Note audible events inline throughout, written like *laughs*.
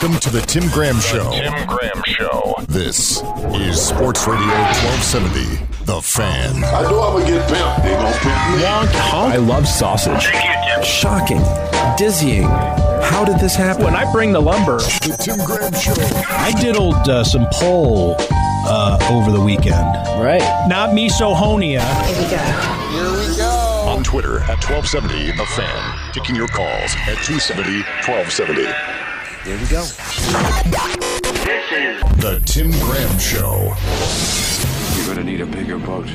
Welcome to the Tim Graham Show. Tim Graham Show. This is Sports Radio 1270, The Fan. I know I'm gonna get pimped. They gonna pimp me. I love sausage. Shocking. Dizzying. How did this happen? When I bring the lumber, The Tim Graham Show. I diddled uh, some pole uh, over the weekend. Right. Not misohonia. Here we go. Here we go. On Twitter at 1270, The Fan. Taking your calls at 270 1270. There we go. This is The Tim Graham Show. You're gonna need a bigger boat.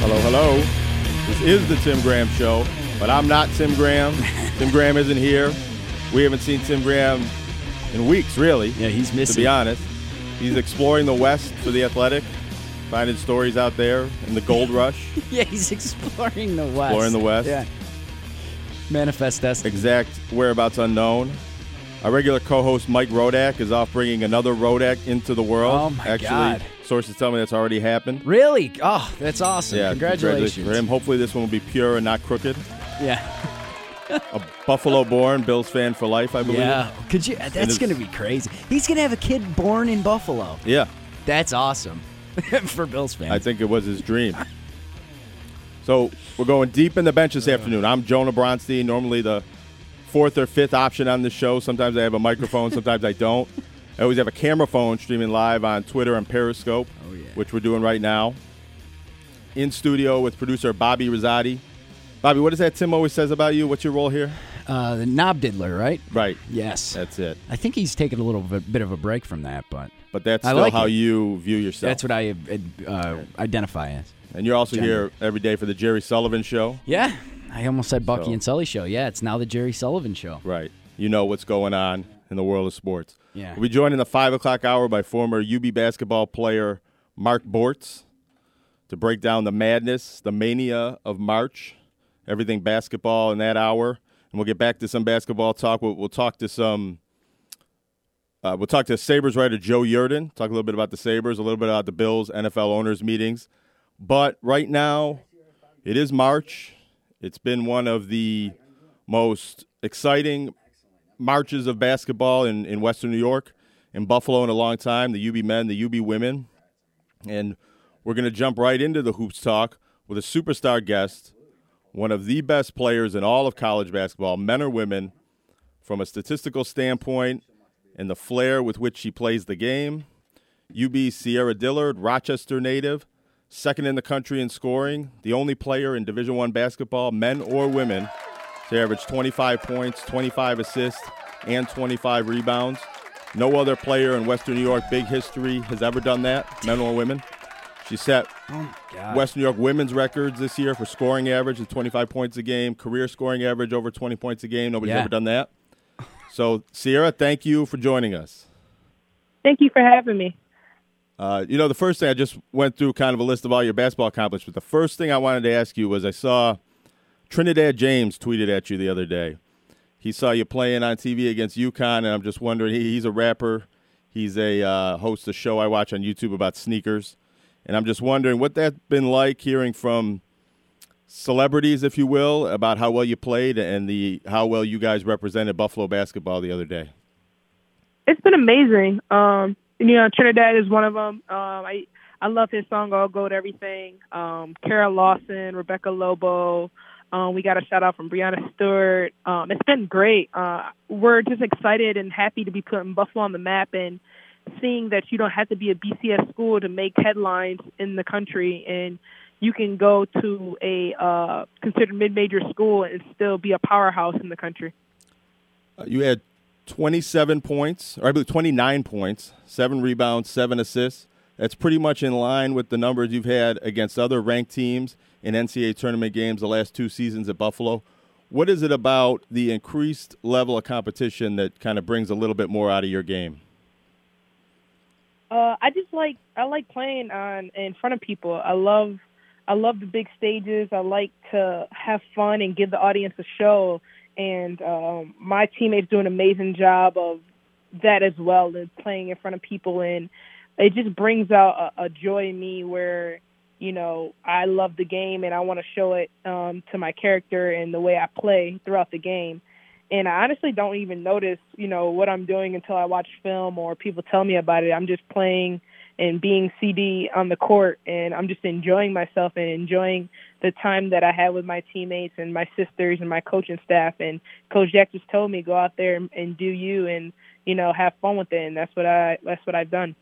Hello, hello. This is the Tim Graham Show, but I'm not Tim Graham. *laughs* Tim Graham isn't here. We haven't seen Tim Graham in weeks, really. Yeah, he's missing. To be honest, he's exploring the West for the Athletic, finding stories out there in the gold rush, *laughs* Yeah, he's exploring the West. exploring the West. Yeah. Manifest destiny. Exact whereabouts unknown. Our regular co-host Mike Rodak is off bringing another Rodak into the world. Oh, my Actually, God. sources tell me that's already happened. Really? Oh, that's awesome. Yeah, Congratulations. for him. Hopefully, this one will be pure and not crooked. Yeah. A Buffalo-born Bills fan for life, I believe. Yeah. Could you? That's going to be crazy. He's going to have a kid born in Buffalo. Yeah, That's awesome *laughs* for Bills fans. I think it was his dream. *laughs* So we're going deep in the bench this afternoon. I'm Jonah Bronstein, normally the fourth or fifth option on the show. Sometimes I have a microphone, sometimes I don't. I always have a camera phone streaming live on Twitter and Periscope, Oh, yeah. which we're doing right now. In studio with producer Bobby Rosati. Bobby, what is that Tim always says about you? What's your role here? uh, the knob diddler, right? Right. Yes. That's it. I think he's taken a little bit, bit of a break from that, but But that's I still like how it. you view yourself. that's what I uh, identify as. And you're also here every day for the Jerry Sullivan Show. Yeah. I almost said Bucky So- and Sully show. Yeah, it's now the Jerry Sullivan show. Right. You know what's going on in the world of sports. Yeah. We'll be joined in the 5 o'clock hour by former UB basketball player Mark Bortz to break down the madness, the mania of March, everything basketball in that hour. And we'll get back to some basketball talk. We'll, we'll talk to some. Uh, we'll talk to Sabres writer Joe Yerdon, talk a little bit about the Sabres, a little bit about the Bills NFL owners meetings. But right now, it is March. It's been one of the most exciting marches of basketball in, in Western New York, in Buffalo in a long time, the UB men, the UB women. And we're going to jump right into the hoops talk with a superstar guest, one of the best players in all of college basketball, men or women, from a statistical standpoint and the flair with which she plays the game. UB Sierra Dillard, Rochester native, second in the country in scoring, the only player in Division One basketball, men or women, to average 25 points, 25 assists, and 25 rebounds. No other player in Western New York big history has ever done that, men or women. She set oh, Western New York women's records this year for scoring average at 25 points a game, career scoring average over 20 points a game. Nobody's Yeah. ever done that. So, Sierra, thank you for joining us. Thank you for having me. Uh, you know, the first thing I just went through kind of a list of all your basketball accomplishments. The first thing I wanted to ask you was I saw Trinidad James tweeted at you the other day. He saw you playing on TV against UConn, and I'm just wondering. He, he's a rapper. He's a uh, host a show I watch on YouTube about sneakers, and I'm just wondering what that's been like hearing from celebrities, if you will, about how well you played and the how well you guys represented Buffalo basketball the other day. It's been amazing. Um, you know, Trinidad is one of them. Um, I I love his song "All Gold Everything." Um, Kara Lawson, Rebecca Lobo. Um, we got a shout out from Breanna Stewart. Um, it's been great. Uh, we're just excited and happy to be putting Buffalo on the map and seeing that you don't have to be a BCS school to make headlines in the country, and you can go to a uh, considered mid-major school and still be a powerhouse in the country. Uh, you had 27 points, or I believe 29 points, seven rebounds, seven assists. That's pretty much in line with the numbers you've had against other ranked teams in NCAA tournament games the last two seasons at Buffalo. What is it about the increased level of competition that kind of brings a little bit more out of your game? Uh, I just like I like playing on in front of people. I love I love the big stages. I like to have fun and give the audience a show. And um, my teammates do an amazing job of that as well, and playing in front of people. And it just brings out a, a joy in me where you know I love the game and I want to show it um, to my character and the way I play throughout the game. and I honestly don't even notice, you know, what I'm doing until I watch film or people tell me about it. I'm just playing and being CD on the court, and I'm just enjoying myself and enjoying the time that I had with my teammates and my sisters and my coaching staff. And Coach Jack just told me go out there and, and do you and you know have fun with it, and that's what I that's what I've done.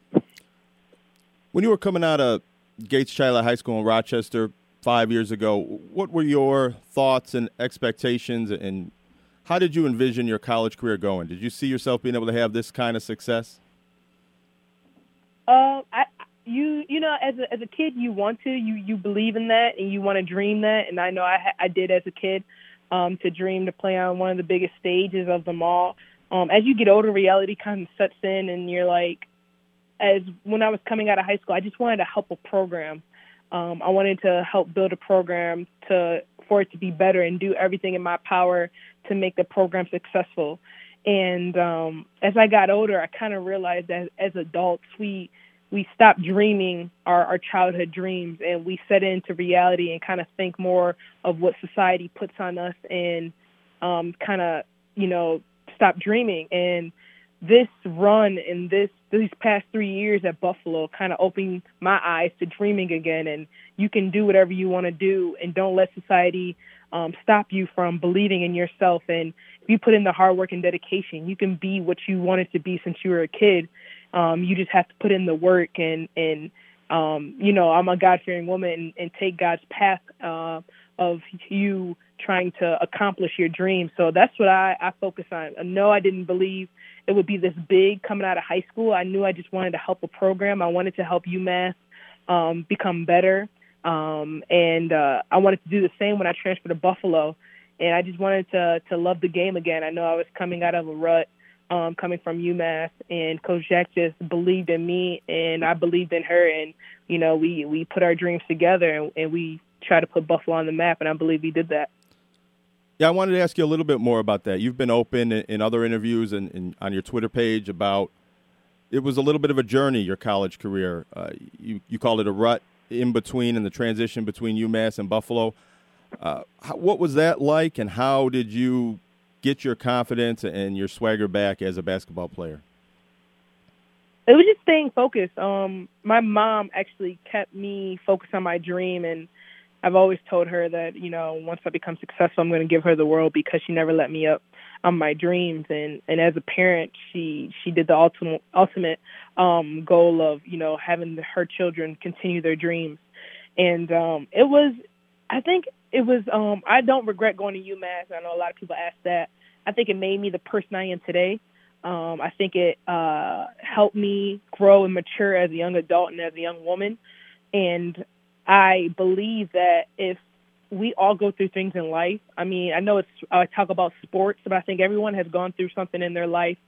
When you were coming out of Gates Chili High School in Rochester five years ago, what were your thoughts and expectations, and how did you envision your college career going? Did you see yourself being able to have this kind of success? Uh, I you you know as a as a kid you want to you you believe in that and you want to dream that and I know I I did as a kid um to dream to play on one of the biggest stages of them all. Um as you get older reality kind of sets in and you're like as when I was coming out of high school I just wanted to help a program. Um I wanted to help build a program to for it to be better and do everything in my power to make the program successful. And um, as I got older, I kind of realized that as adults, we we stop dreaming our, our childhood dreams and we set into reality and kind of think more of what society puts on us and um, kind of you know stop dreaming. And this run and this these past three years at Buffalo kind of opened my eyes to dreaming again. And you can do whatever you want to do, and don't let society um, stop you from believing in yourself. And if you put in the hard work and dedication, you can be what you wanted to be since you were a kid. Um, you just have to put in the work and and um, you know I'm a God fearing woman and, and take God's path uh, of you trying to accomplish your dreams. So that's what I, I focus on. No, I didn't believe it would be this big coming out of high school. I knew I just wanted to help a program. I wanted to help UMass um, become better. Um, and uh, I wanted to do the same when I transferred to Buffalo. And I just wanted to to love the game again. I know I was coming out of a rut, um, coming from UMass, and Coach Jack just believed in me, and I believed in her, and you know we we put our dreams together, and, and we try to put Buffalo on the map, and I believe we did that. Yeah, I wanted to ask you a little bit more about that. You've been open in, in other interviews and, and, on your Twitter page about it was a little bit of a journey, your college career. Uh, you, you called it a rut in between and the transition between UMass and Buffalo. Uh, what was that like, and how did you get your confidence and your swagger back as a basketball player? It was just staying focused. Um, my mom actually kept me focused on my dream, and I've always told her that you know once I become successful, I'm going to give her the world because she never let me up on my dreams. And and as a parent, she she did the ultimate ultimate um, goal of you know having her children continue their dreams. And um, it was, I think it was. Um, I don't regret going to UMass. I know a lot of people ask that. I think it made me the person I am today. Um, I think it uh, helped me grow and mature as a young adult and as a young woman. And I believe that if we all go through things in life, I mean, I know it's I talk about sports, but I think everyone has gone through something in their life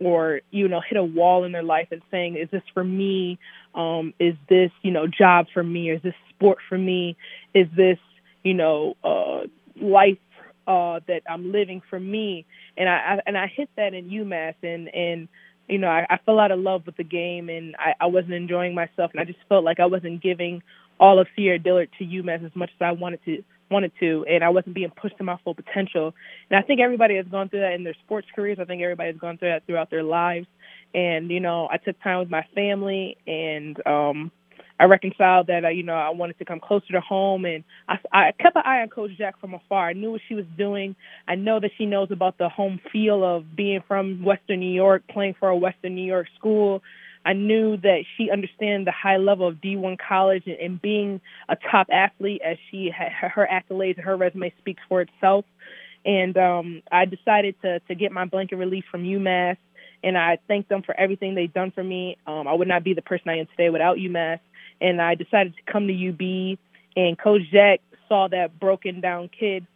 or you know hit a wall in their life and saying is this for me um is this you know job for me is this sport for me is this you know uh life uh that I'm living for me and I, I and I hit that in UMass and and you know I, I fell out of love with the game and I, I wasn't enjoying myself and I just felt like I wasn't giving all of Sierra Dillard to UMass as much as I wanted to wanted to, and I wasn't being pushed to my full potential. And I think everybody has gone through that in their sports careers. I think everybody has gone through that throughout their lives. And you know, I took time with my family, and um, I reconciled that. Uh, you know, I wanted to come closer to home, and I, I kept an eye on Coach Jack from afar. I knew what she was doing. I know that she knows about the home feel of being from Western New York, playing for a Western New York school. I knew that she understands the high level of D1 college and, and being a top athlete as she had her accolades and her resume speaks for itself. And um, I decided to to get my blanket release from UMass, and I thank them for everything they've done for me. Um, I would not be the person I am today without UMass. And I decided to come to UB, and Coach Jack saw that broken down kid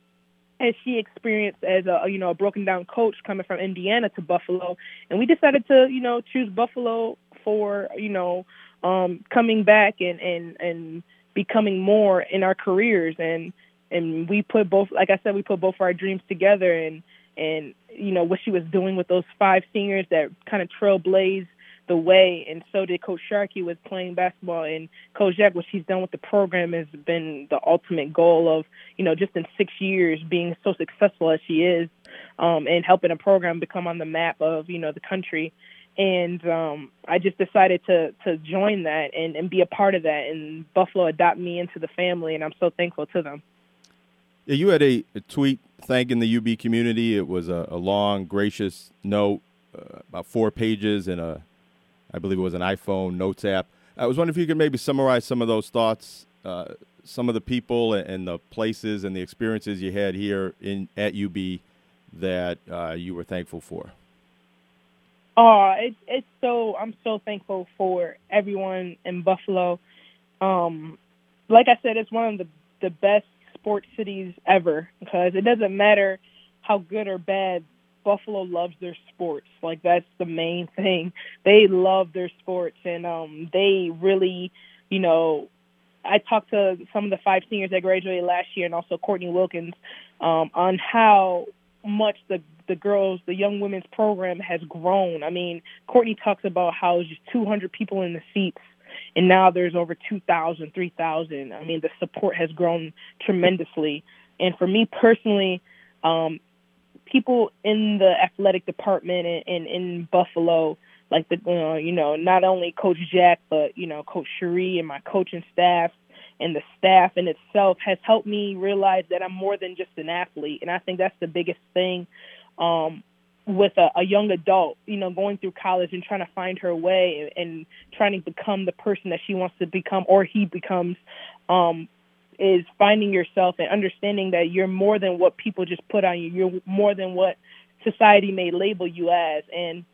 as she experienced as a you know a broken down coach coming from Indiana to Buffalo, and we decided to you know choose Buffalo for you know um, coming back and and and becoming more in our careers. And and we put both like I said we put both our dreams together and and you know what she was doing with those five seniors that kind of trailblazed the way and so did Coach Sharkey with playing basketball and Coach Jack what she's done with the program has been the ultimate goal of you know just in six years being so successful as she is um, and helping a program become on the map of you know the country. And um, I just decided to to join that and, and be a part of that. And Buffalo adopt me into the family, and I'm so thankful to them. Yeah, you had a, a tweet thanking the UB community. It was a, a long, gracious note, uh, about four pages, and a, I believe it was an iPhone notes app. I was wondering if you could maybe summarize some of those thoughts, uh, some of the people and the places and the experiences you had here in at UB that uh, you were thankful for. Oh, it's it's so I'm so thankful for everyone in Buffalo. Um, like I said, it's one of the the best sports cities ever because it doesn't matter how good or bad Buffalo loves their sports. Like that's the main *laughs* thing. They love their sports and um they really, you know, I talked to some of the five seniors that graduated last year and also Courtney Wilkins um on how much the the girls, the young women's program has grown. I mean, Courtney talks about how it's just 200 people in the seats and now there's over 2,000, 3,000. I mean, the support has grown tremendously. And for me personally, um, people in the athletic department in, in, in Buffalo, like the, uh, you know, not only Coach Jack, but, you know, Coach Cherie and my coaching staff and the staff in itself has helped me realize that I'm more than just an athlete. And I think that's the biggest thing um, with a, a young adult, you know, going through college and trying to find her way and, and trying to become the person that she wants to become or he becomes, um, is finding yourself and understanding that you're more than what people just put on you. You're more than what society may label you as. And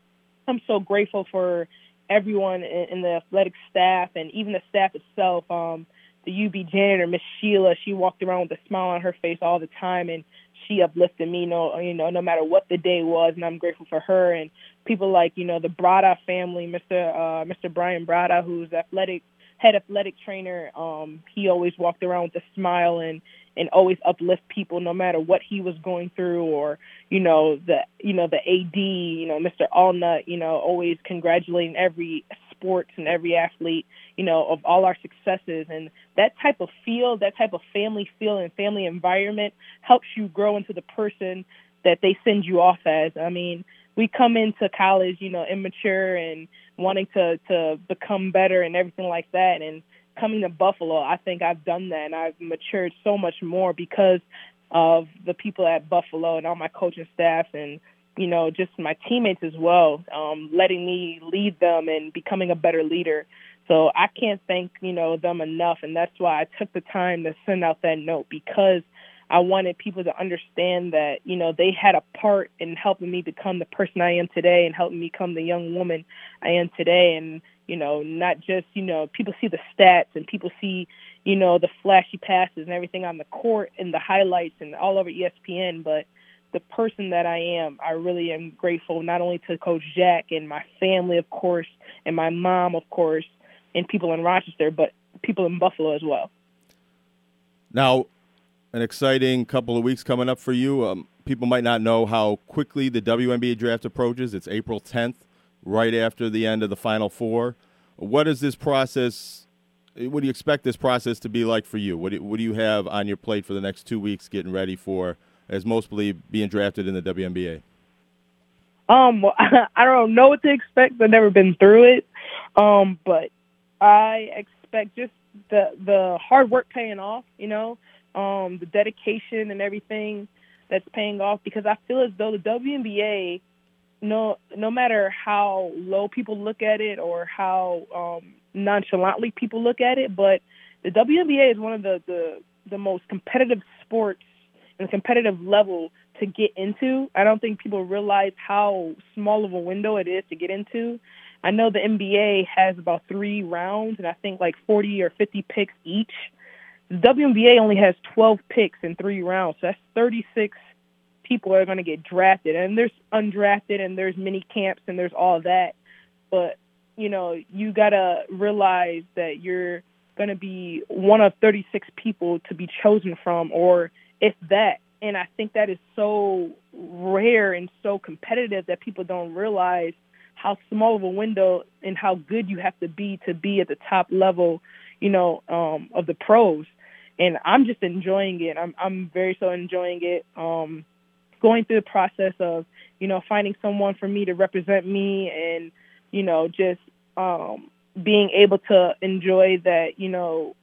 I'm so grateful for everyone in, the athletic staff and even the staff itself. Um, the UB janitor, Miss Sheila, she walked around with a smile on her face all the time and she uplifted me, no, you know, no matter what the day was, and I'm grateful for her and people like, you know, the Brada family, Mr. Uh, Mr. Brian Brada, who's athletic head athletic trainer. Um, he always walked around with a smile and and always uplift people no matter what he was going through or you know the you know the AD you know Mr. Alnutt you know always congratulating every sports and every athlete, you know, of all our successes. And that type of feel, that type of family feel and family environment helps you grow into the person that they send you off as. I mean, we come into college, you know, immature and wanting to to become better and everything like that. And coming to Buffalo, I think I've done that and I've matured so much more because of the people at Buffalo and all my coaching staff and you know, just my teammates as well, um, letting me lead them and becoming a better leader. So I can't thank, you know, them enough. And that's why I took the time to send out that note because I wanted people to understand that, you know, they had a part in helping me become the person I am today and helping me become the young woman I am today. And, you know, not just, you know, people see the stats and people see, you know, the flashy passes and everything on the court and the highlights and all over ESPN, but the person that I am. I really am grateful not only to Coach Jack and my family, of course, and my mom, of course, and people in Rochester, but people in Buffalo as well. Now, an exciting couple of weeks coming up for you. Um, people might not know how quickly the WNBA draft approaches. It's April 10th, right after the end of the Final Four. What is this process? What do you expect this process to be like for you? What do, what do you have on your plate for the next two weeks getting ready for – as most believe being drafted in the WNBA? Um, *laughs* I don't know what to expect. I've never been through it. Um, but I expect just the the hard work paying off. You know, um, the dedication and everything that's paying off because I feel as though the WNBA, no no matter how low people look at it or how um, nonchalantly people look at it, but the WNBA is one of the the, the most competitive sports and competitive level to get into. I don't think people realize how small of a window it is to get into. I know the NBA has about three rounds, and I think like 40 or 50 picks each. The WNBA only has 12 picks in three rounds, so that's 36 people are going to get drafted. And there's undrafted, and there's mini camps, and there's all that. But you know, you got to realize that you're going to be one of 36 people to be chosen from, or if that. And I think that is so rare and so competitive that people don't realize how small of a window and how good you have to be to be at the top level, you know, um, of the pros. And I'm just enjoying it. I'm I'm very so enjoying it. Um, going through the process of you know finding someone for me to represent me and you know just um, being able to enjoy that you know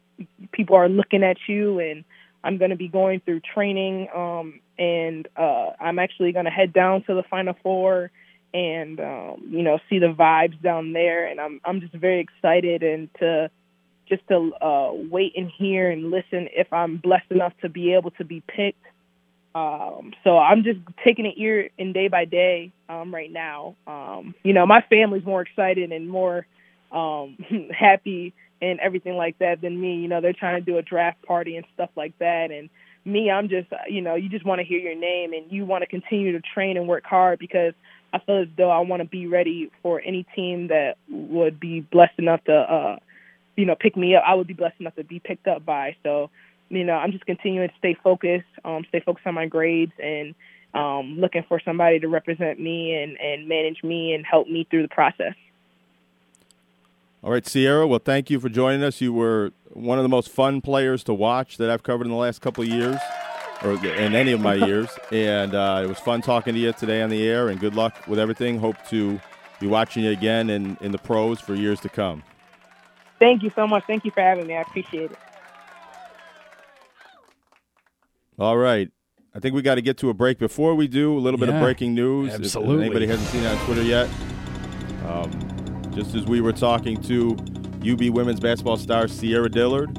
people are looking at you and I'm going to be going through training um, and uh, I'm actually going to head down to the Final Four and um, you know see the vibes down there and I'm I'm just very excited and to just to uh, wait and hear and listen if I'm blessed enough to be able to be picked. Um, so I'm just taking it year and day by day um, right now. Um, you know, my family's more excited and more um, *laughs* happy and everything like that than me. You know, they're trying to do a draft party and stuff like that. And me, I'm just, you know, you just want to hear your name and you want to continue to train and work hard because I feel as though I want to be ready for any team that would be blessed enough to, uh, you know, pick me up. I would be blessed enough to be picked up by. So, you know, I'm just continuing to stay focused, um, stay focused on my grades and um, looking for somebody to represent me and, and manage me and help me through the process. All right, Sierra. Well, thank you for joining us. You were one of the most fun players to watch that I've covered in the last couple of years, or in any of my *laughs* years. And uh, it was fun talking to you today on the air. And good luck with everything. Hope to be watching you again in, in the pros for years to come. Thank you so much. Thank you for having me. I appreciate it. All right. I think we got to get to a break. Before we do, a little bit of breaking news. Absolutely. If anybody hasn't seen it on Twitter yet, um, just as we were talking to UB women's basketball star Sierra Dillard,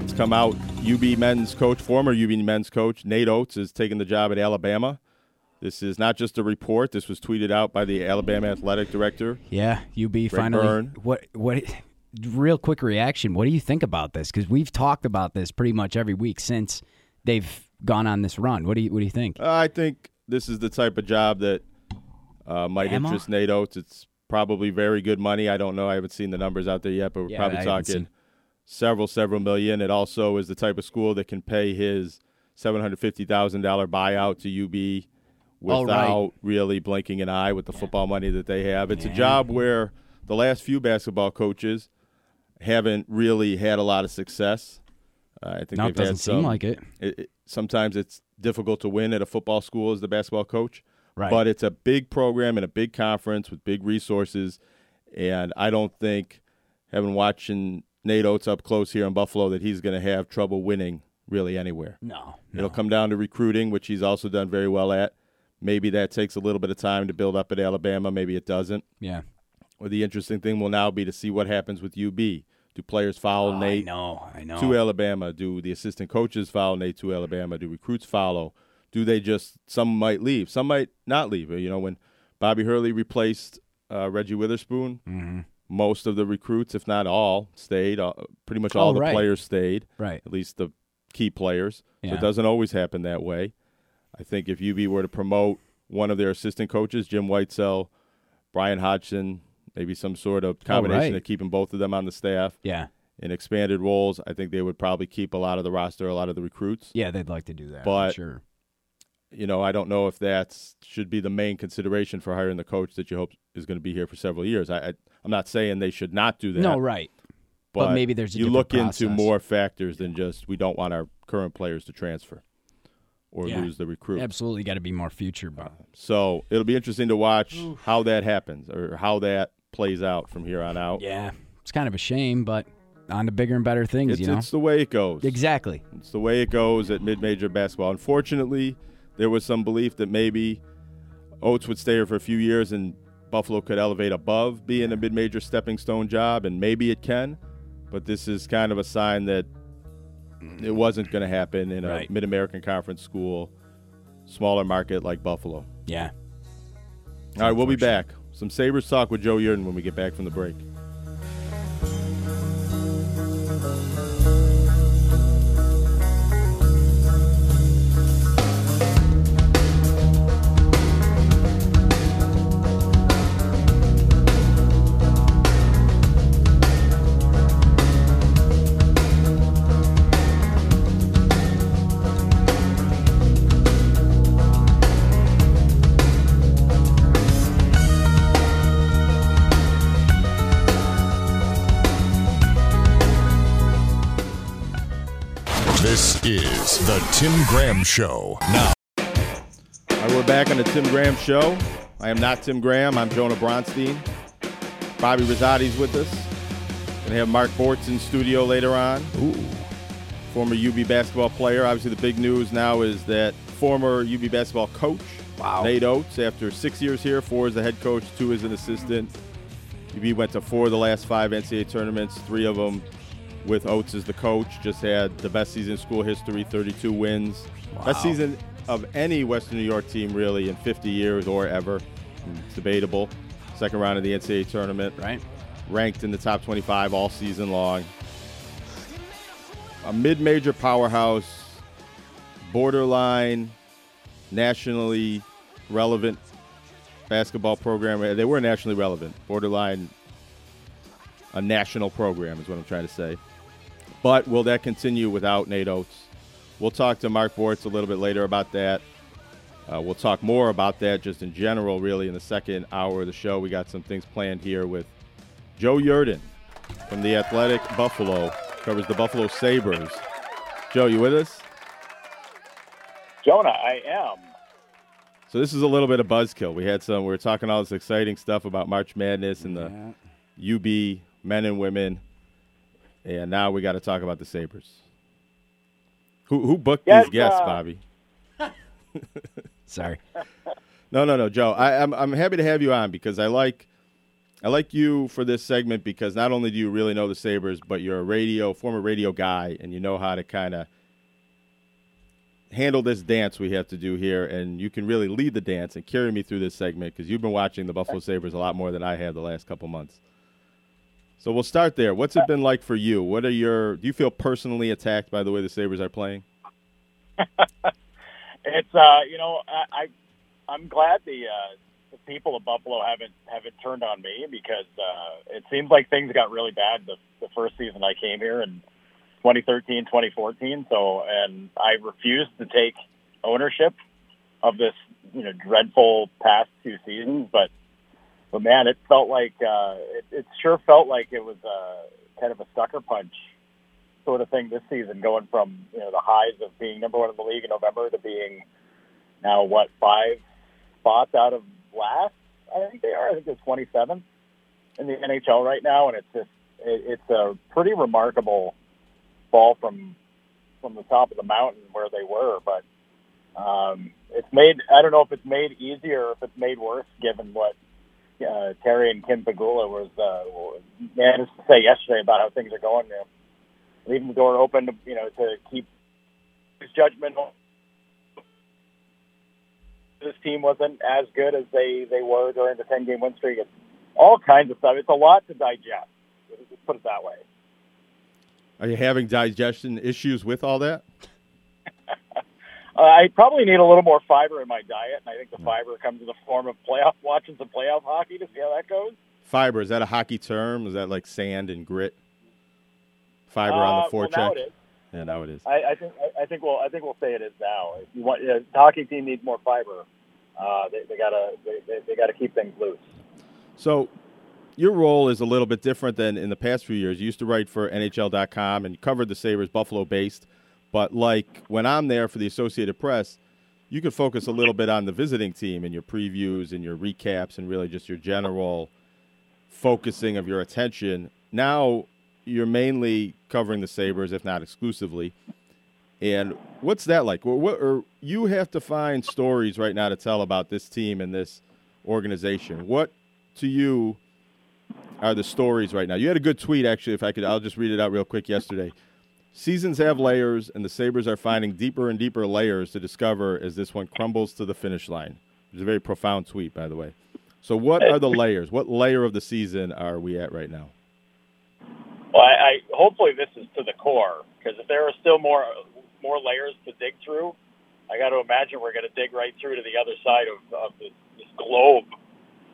it's come out UB men's coach, former UB men's coach Nate Oats is taking the job at Alabama. This is not just a report. This was tweeted out by the Alabama athletic director. Yeah, UB finally. Byrne. What? What? Real quick reaction. What do you think about this? Because we've talked about this pretty much every week since they've gone on this run. What do you What do you think? Uh, I think this is the type of job that uh, might Bama? interest Nate Oats. It's probably very good money. I don't know. I haven't seen the numbers out there yet, but we're Yeah, probably talking seen- several, several million. It also is the type of school that can pay his seven hundred fifty thousand dollar buyout to UB Oh, right. without really blinking an eye with the football money that they have. It's a job where the last few basketball coaches haven't really had a lot of success. Uh, I think No, it doesn't had seem like it. it, it- sometimes it's difficult to win at a football school as the basketball coach. Right. But it's a big program and a big conference with big resources. And I don't think, having watching Nate Oats up close here in Buffalo, that he's going to have trouble winning really anywhere. No, It'll come down to recruiting, which he's also done very well at. Maybe that takes a little bit of time to build up at Alabama. Maybe it doesn't. Yeah. Or the interesting thing will now be to see what happens with UB. Do players follow Oh, I Nate? know. I know. to Alabama? Do the assistant coaches follow Nate to Alabama? Do recruits follow? Do they just some might leave, some might not leave? You know, when Bobby Hurley replaced uh, Reggie Witherspoon, Mm-hmm. most of the recruits, if not all, stayed. Uh, pretty much all Oh, the right. players stayed, Right. at least the key players. So it doesn't always happen that way. I think if UB were to promote one of their assistant coaches, Jim Whitesell, Brian Hodgson, maybe some sort of oh, combination Oh, right. of keeping both of them on the staff Yeah. in expanded roles, I think they would probably keep a lot of the roster, a lot of the recruits. Yeah, they'd like to do that. But- sure. You know, I don't know if that should be the main consideration for hiring the coach that you hope is going to be here for several years. I, I I'm not saying they should not do that. No, right. but, but maybe there's a you look into more factors than just we don't want our current players to transfer or Yeah. lose the recruit. Absolutely, got to be more future. But uh, So it'll be interesting to watch how that happens or how that plays out from here on out. yeah, it's kind of a shame, but on to bigger and better things. It's, you know, it's the way it goes. exactly. It's the way it goes at mid-major basketball. Unfortunately, there was some belief that maybe Oats would stay here for a few years and Buffalo could elevate above being a mid-major stepping stone job, and maybe it can. But this is kind of a sign that it wasn't going to happen in a Right. mid-American conference school, smaller market like Buffalo. Yeah. All right, we'll be back. Some Sabres talk with Joe Yerdon when we get back from the break. The Tim Graham Show. Now, all All right, we're back on the Tim Graham Show. I am not Tim Graham. I'm Jonah Bronstein. Bobby Rosati's with us. Gonna have Mark Bortz in studio later on. Ooh. Former UB basketball player. Obviously, the big news now is that former UB basketball coach Wow. Nate Oats, after six years here, four as the head coach, two as an assistant. UB went to four of the last five NCAA tournaments, three of them with Oats as the coach. Just had the best season in school history, 32 wins. Best season of any Western New York team, really, in 50 years or ever. It's debatable. Second round of the NCAA tournament. Right. Ranked in the top 25 all season long. A mid major powerhouse, borderline, nationally relevant basketball program. They were nationally relevant, borderline a national program is what I'm trying to say. But will that continue without Nate Oats? We'll talk to Mark Bortz a little bit later about that. Uh, we'll talk more about that just in general, really, in the second hour of the show. We got some things planned here with Joe Yerdon from the Athletic Buffalo, covers the Buffalo Sabres. Joe, you with us? Jonah, I am. So this is a little bit of buzzkill. We had some. We were talking all this exciting stuff about March Madness and the UB men and women, and now we got to talk about the Sabres. Who who booked Yes, these guests, uh, Bobby? *laughs* Sorry. No, no, no, Joe. I, I'm I'm happy to have you on because I like I like you for this segment because not only do you really know the Sabres, but you're a radio former radio guy and you know how to kind of handle this dance we have to do here, and you can really lead the dance and carry me through this segment because you've been watching the Buffalo Sabres a lot more than I have the last couple months. So we'll start there. What's it been like for you? What are your? Do you feel personally attacked by the way the Sabres are playing? *laughs* It's uh, you know, I, I I'm glad the uh, the people of Buffalo haven't haven't turned on me because uh, it seems like things got really bad the the first season I came here in 2013, 2014. So, and I refused to take ownership of this, you know, dreadful past two seasons. But, but man, it felt like uh, it, it sure felt like it was uh, kind of a sucker punch sort of thing this season, going from you know the highs of being number one in the league in November to being now what five spots out of last. I think they are. I think they're 27th in the NHL right now, and it's just it, it's a pretty remarkable fall from from the top of the mountain where they were. But um, it's made I don't know if it's made easier or if it's made worse given what uh, Terry and Kim Pegula was uh, managed to say yesterday about how things are going. there leaving the door open to you know to keep his judgment. This team wasn't as good as they they were during the ten game win streak. It's all kinds of stuff. It's a lot to digest. Let's put it that way. Are you having digestion issues with all that? Uh, I probably need a little more fiber in my diet, and I think the fiber comes in the form of playoff *laughs* watching some playoff hockey to see how that goes. Fiber is that a hockey term? Is that like sand and grit? Fiber on Uh, the well, forecheck. now it is. Yeah, now it is. I, I think I, I think we'll I think we'll say it is now. If you want, uh, the hockey team needs more fiber. Uh, they, they gotta they, they, they gotta keep things loose. So, your role is a little bit different than in the past few years. You used to write for NHL.com and you covered the Sabres, Buffalo based. But like when I'm there for the Associated Press, you could focus a little bit on the visiting team and your previews and your recaps and really just your general focusing of your attention. Now you're mainly covering the Sabres, if not exclusively. And what's that like? What, or you have to find stories right now to tell about this team and this organization. What to you are the stories right now? You had a good tweet actually. If I could, I'll just read it out real quick. Yesterday, seasons have layers, and the Sabres are finding deeper and deeper layers to discover as this one crumbles to the finish line. It's a very profound tweet, by the way. So, what are the *laughs* layers? What layer of the season are we at right now? Well, I, I hopefully this is to the core because if there are still more more layers to dig through, I got to imagine we're going to dig right through to the other side of, of this, this globe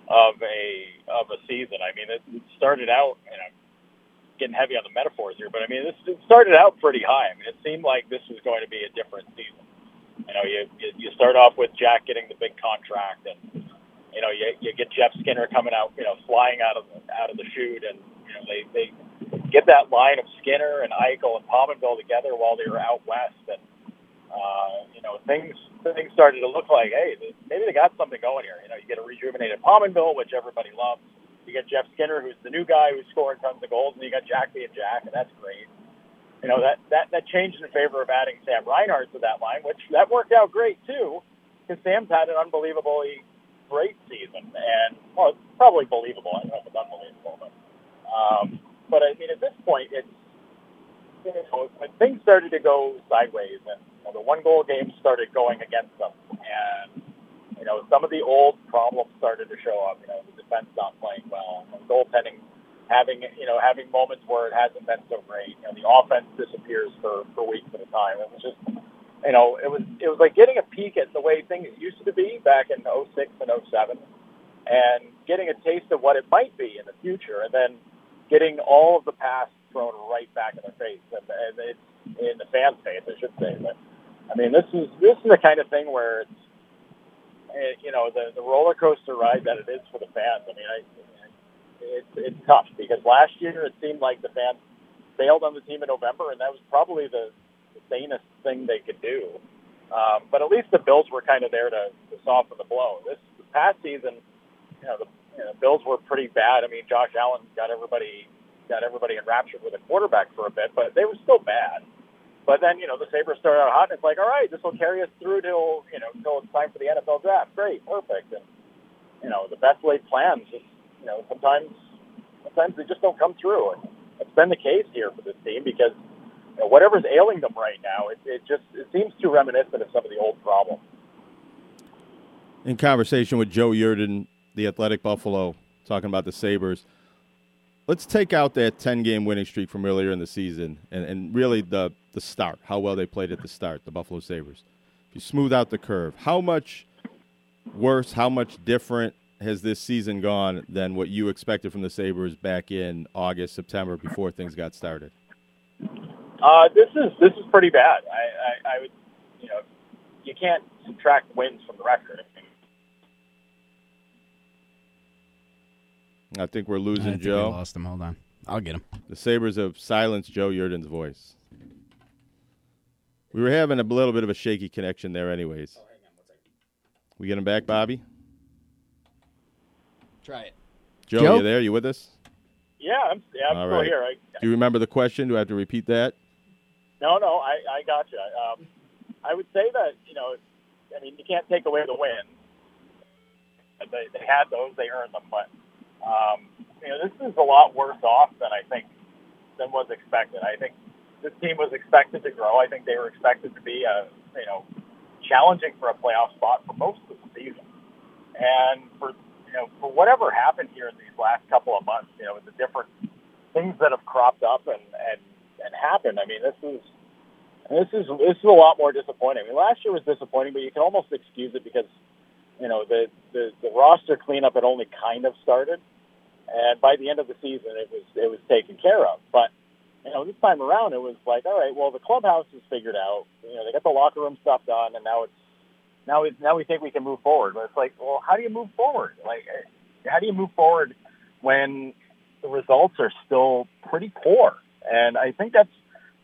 of a of a season. I mean, it, it started out, and I'm getting heavy on the metaphors here, but I mean, this it started out pretty high. I mean, it seemed like this was going to be a different season. You know, you you, start off with Jack getting the big contract, and you know, you you get Jeff Skinner coming out, you know, flying out of out of the chute, and you know, they they get that line of Skinner and Eichel and Pominville together while they were out west, and uh, you know, things things started to look like, hey, maybe they got something going here. You know, you get a rejuvenated Pominville, which everybody loves. You get Jeff Skinner, who's the new guy who's scoring tons of goals, and you got Jack being Jack, and that's great. You know, that that that changed in favor of adding Sam Reinhart to that line, which that worked out great too, because Sam's had an unbelievably great season, and well, it's probably believable. I don't know if it's unbelievable, but um, but I mean, at this point, it's you know, when things started to go sideways and you know, the one goal games started going against them, and you know some of the old problems started to show up. You know, the defense not playing well, goaltending having you know having moments where it hasn't been so great. You know, the offense disappears for for weeks at a time. It was just you know it was it was like getting a peek at the way things used to be back in 06 and 07 and getting a taste of what it might be in the future, and then getting all of the past thrown right back in their face, and, and it's in the fans' face, I should say. But I mean, this is this is the kind of thing where it's it, you know the the roller coaster ride that it is for the fans. I mean, I, it's it's tough because last year it seemed like the fans bailed on the team in November, and that was probably the, the sanest thing they could do. Um, but at least the Bills were kind of there to, to soften the blow. This, this past season, you know, the you know, Bills were pretty bad. I mean, Josh Allen got everybody got everybody enraptured with a quarterback for a bit, but they were still bad. But then, you know, the Sabres start out hot, and it's like, all right, this will carry us through till, you know, until it's time for the NFL draft. Great, perfect. And, you know, the best laid plans just, you know, sometimes, sometimes they just don't come through. And it's been the case here for this team because, you know, whatever's ailing them right now, it, it just, it seems too reminiscent of some of the old problems. In conversation with Joe Yerdon, the Athletic Buffalo, talking about the Sabres – let's take out that 10 game winning streak from earlier in the season and, and really the, the start, how well they played at the start, the Buffalo Sabres. If you smooth out the curve, how much worse, how much different has this season gone than what you expected from the Sabres back in August, September before things got started? Uh, this is this is pretty bad. I, I, I would, you know, you can't subtract wins from the record. I think we're losing I think Joe. We lost him. Hold on. I'll get him. The Sabres have silenced Joe Yerdon's voice. We were having a little bit of a shaky connection there, anyways. We get him back, Bobby? Try it. Joe, Joe? you there? You with us? Yeah, I'm, yeah, I'm All still right. here. I, Do you remember the question? Do I have to repeat that? No, no, I, I got you. Um, I would say that you know, I mean, you can't take away the win. They, they had those, they earned them, but um, you know, this is a lot worse off than I think than was expected. I think this team was expected to grow. I think they were expected to be a you know challenging for a playoff spot for most of the season, and for you know for whatever happened here in these last couple of months, you know, the different things that have cropped up and and and happened. I mean, this is this is this is a lot more disappointing. I mean, last year was disappointing, but you can almost excuse it because you know the the, the roster cleanup had only kind of started, and by the end of the season, it was it was taken care of. But you know, this time around, it was like, all right, well, the clubhouse is figured out. You know, they got the locker room stuff done, and now it's now it's now we think we can move forward. But it's like, well, how do you move forward? Like, eh, how do you move forward when the results are still pretty poor? And I think that's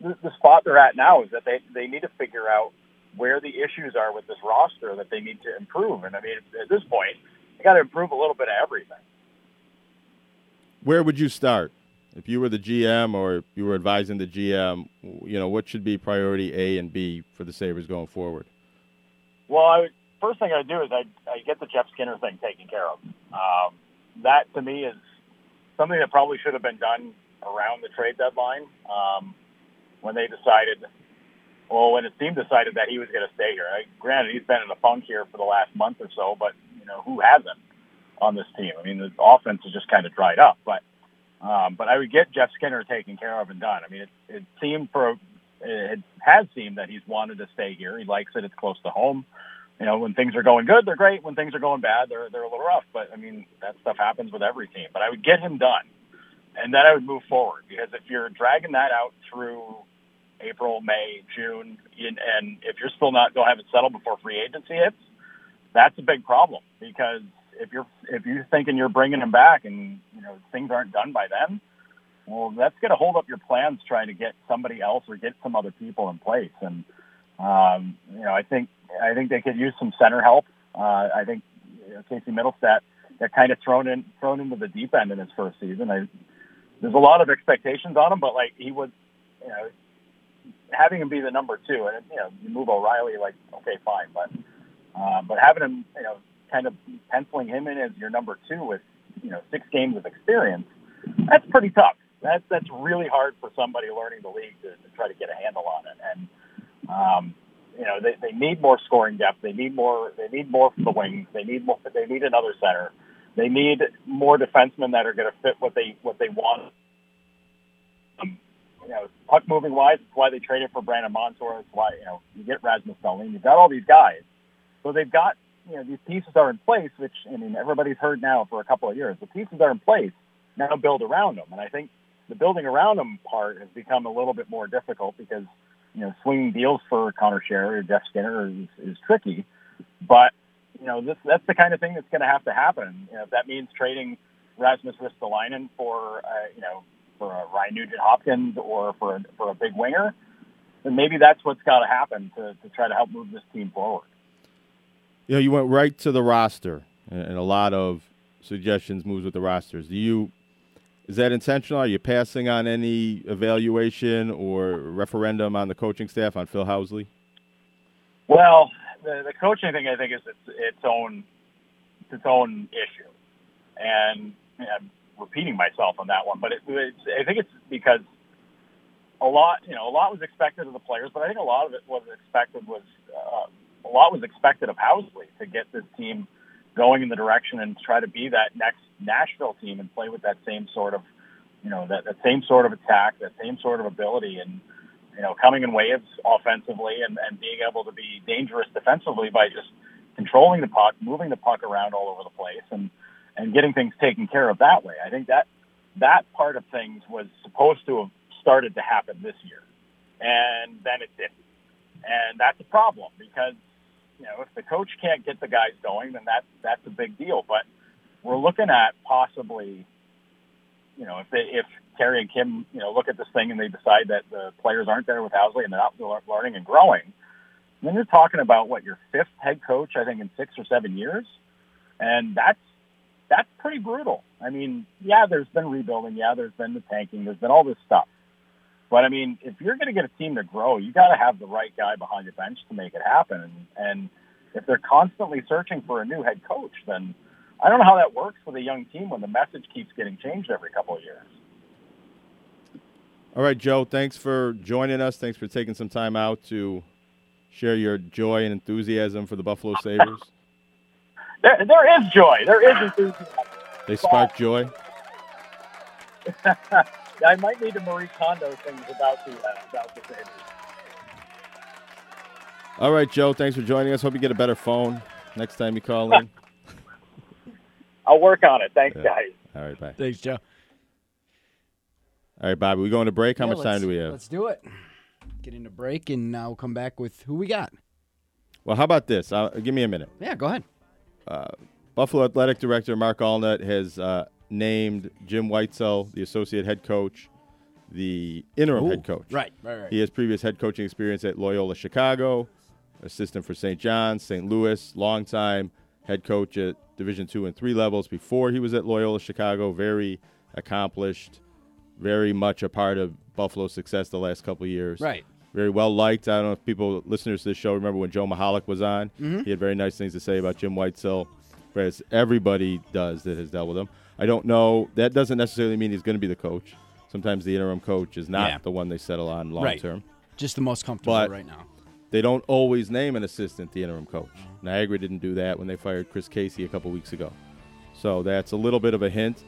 the, the spot they're at now is that they they need to figure out where the issues are with this roster that they need to improve. And I mean, at this point, they got to improve a little bit of everything. Where would you start? If you were the GM or you were advising the GM, you know, what should be priority A and B for the Sabres going forward? Well, I first thing I'd do is I'd get the Jeff Skinner thing taken care of. Um, that to me is something that probably should have been done around the trade deadline um, when they decided, well, when the team decided that he was going to stay here. I, granted, he's been in a funk here for the last month or so, but you know who hasn't on this team? I mean, the offense has just kind of dried up. But um, but I would get Jeff Skinner taken care of and done. I mean, it, it seemed for it has seemed that he's wanted to stay here. He likes it. It's close to home. You know, when things are going good, they're great. When things are going bad, they're they're a little rough. But I mean, that stuff happens with every team. But I would get him done, and then I would move forward because if you're dragging that out through April, May, June, and if you're still not don't have it settled before free agency hits, that's a big problem because if you're if you're thinking you're bringing him back and you know things aren't done by then, well, that's going to hold up your plans trying to get somebody else or get some other people in place. And Um, you know, I think I think they could use some center help. Uh, I think you know, Casey Mittelstadt got kind of thrown in thrown into the deep end in his first season. I, there's a lot of expectations on him, but like he was, you know, having him be the number two, and you know, you move O'Reilly, like okay, fine, but uh, but having him, you know, kind of penciling him in as your number two with you know six games of experience, that's pretty tough. That's that's really hard for somebody learning the league to, to try to get a handle on it, and um, you know they, they need more scoring depth. They need more. They need more from the wings. They need more. They need another center. They need more defensemen that are going to fit what they what they want. Um, you know, puck moving wise, it's why they traded for Brandon Montour. It's why you know you get Rasmus Dahlin. You've got all these guys, so they've got you know these pieces are in place. Which I mean, everybody's heard now for a couple of years. The pieces are in place. Now build around them, and I think the building around them part has become a little bit more difficult because you know swinging deals for Connor Sheary or Jeff Skinner is, is tricky. But you know this that's the kind of thing that's going to have to happen. You know, if that means trading Rasmus Ristolainen for uh, you know for a Ryan Nugent Hopkins or for a, for a big winger, then maybe that's what's got to happen to to try to help move this team forward. You know, you went right to the roster, and a lot of suggestions moves with the rosters. Do you is that intentional? Are you passing on any evaluation or referendum on the coaching staff on Phil Housley? Well, the, the coaching thing I think is its, its own its own issue, and I'm repeating myself on that one. But it, it's, I think it's because a lot, you know, a lot was expected of the players, but I think a lot of it was expected was uh, a lot was expected of Housley to get this team going in the direction and try to be that next Nashville team and play with that same sort of, you know, that, that same sort of attack, that same sort of ability, and you know, coming in waves offensively and, and being able to be dangerous defensively by just controlling the puck, moving the puck around all over the place, and and getting things taken care of that way. I think that that part of things was supposed to have started to happen this year, and then it didn't, and that's a problem because you know if the coach can't get the guys going, then that's that's a big deal. But we're looking at possibly, you know, if they if Terry and Kim, you know, look at this thing and they decide that the players aren't there with Housley and they're not learning and growing, then you're talking about what your fifth head coach, I think, in six or seven years, and that's that's pretty brutal. I mean, yeah, there's been rebuilding, yeah, there's been the tanking, there's been all this stuff, but I mean, if you're going to get a team to grow, you got to have the right guy behind your bench to make it happen, and, and if they're constantly searching for a new head coach, then I don't know how that works with a young team when the message keeps getting changed every couple of years. All right, Joe, thanks for joining us. Thanks for taking some time out to share your joy and enthusiasm for the Buffalo Sabres. *laughs* there, there is joy. There is enthusiasm. They spark joy. *laughs* I might need to Marie Kondo things about the uh, about the Sabres. All right, Joe, thanks for joining us. Hope you get a better phone next time you call in. *laughs* I'll work on it. Thanks, Yeah. guys. All right, bye. Thanks, Joe. All right, Bobby, we going to break? How Yeah, much time do we have? Let's do it. Get into break, and now we'll come back with who we got. Well, how about this? Uh, give me a minute. Yeah, go ahead. Buffalo Athletic Director Mark Alnutt has uh, named Jim Whitesell the associate head coach, the interim Ooh, head coach. Right, right, right. He has previous head coaching experience at Loyola Chicago, assistant for St. John's, St. Louis, longtime head coach at Division two and three levels before he was at Loyola Chicago. Very accomplished, very much a part of Buffalo's success the last couple of years. Right. Very well liked. I don't know if people, listeners to this show, remember when Joe Mahalik was on. Mm-hmm. He had very nice things to say about Jim Whitesell, whereas everybody does that has dealt with him. I don't know. That doesn't necessarily mean he's going to be the coach. Sometimes the interim coach is not Yeah. the one they settle on long Right. term. Just the most comfortable But- right now. They don't always name an assistant the interim coach. Niagara didn't do that when they fired Chris Casey a couple weeks ago. So that's a little bit of a hint.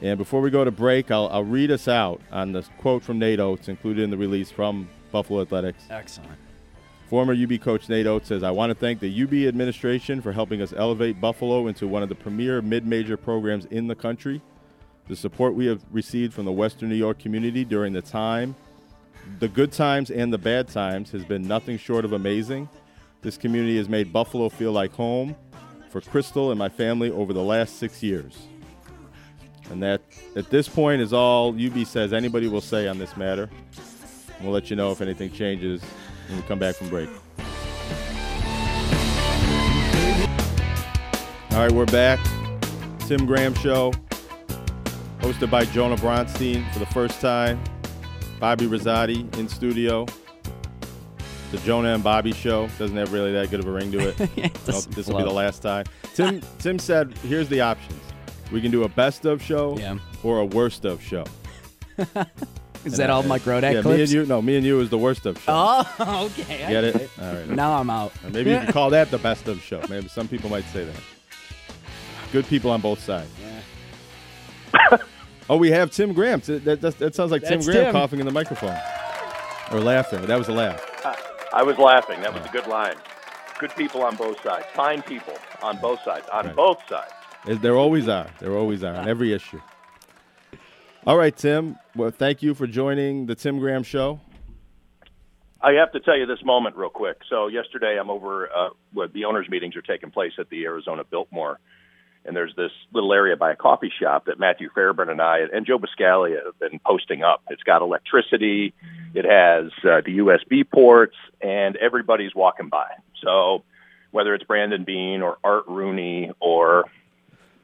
And before we go to break, I'll, I'll read us out on this quote from Nate Oats included in the release from Buffalo Athletics. Excellent. Former UB coach Nate Oats says, I want to thank the UB administration for helping us elevate Buffalo into one of the premier mid major programs in the country. The support we have received from the Western New York community during the time, the good times and the bad times, has been nothing short of amazing. This community has made Buffalo feel like home for Crystal and my family over the last six years. And that, at this point, is all UB says anybody will say on this matter. We'll let you know if anything changes when we come back from break. All right, we're back. Tim Graham Show, hosted by Jonah Bronstein for the first time. Bobby Rosati in studio. The Jonah and Bobby show doesn't have really that good of a ring to it. *laughs* it no, this will be the last time. Tim *laughs* Tim said, "Here's the options: we can do a best of show yeah. or a worst of show." *laughs* Is that all Mike Rodak yeah, me and you. No, me and you is the worst of show. Oh, *laughs* okay. I Get it? All right. Now I'm out. Or maybe you can *laughs* call that the best of show. Maybe some people might say that. Good people on both sides. oh, we have Tim Graham. That, that, that- that sounds like Tim That's Graham Tim. coughing in the microphone or laughing. That was a laugh. I was laughing. That was a good line. Good people on both sides. Fine people on both sides. On Right. both sides. There- There always are. There always are on every issue. All right, Tim. Well, thank you for joining the Tim Graham Show. I have to tell you this moment real quick. So yesterday, I'm over uh, the owners' meetings are taking place at the Arizona Biltmore, and there's this little area by a coffee shop that Matthew Fairburn and I and Joe Buscaglia have been posting up. It's got electricity, it has uh, the USB ports, and everybody's walking by. So whether it's Brandon Beane or Art Rooney or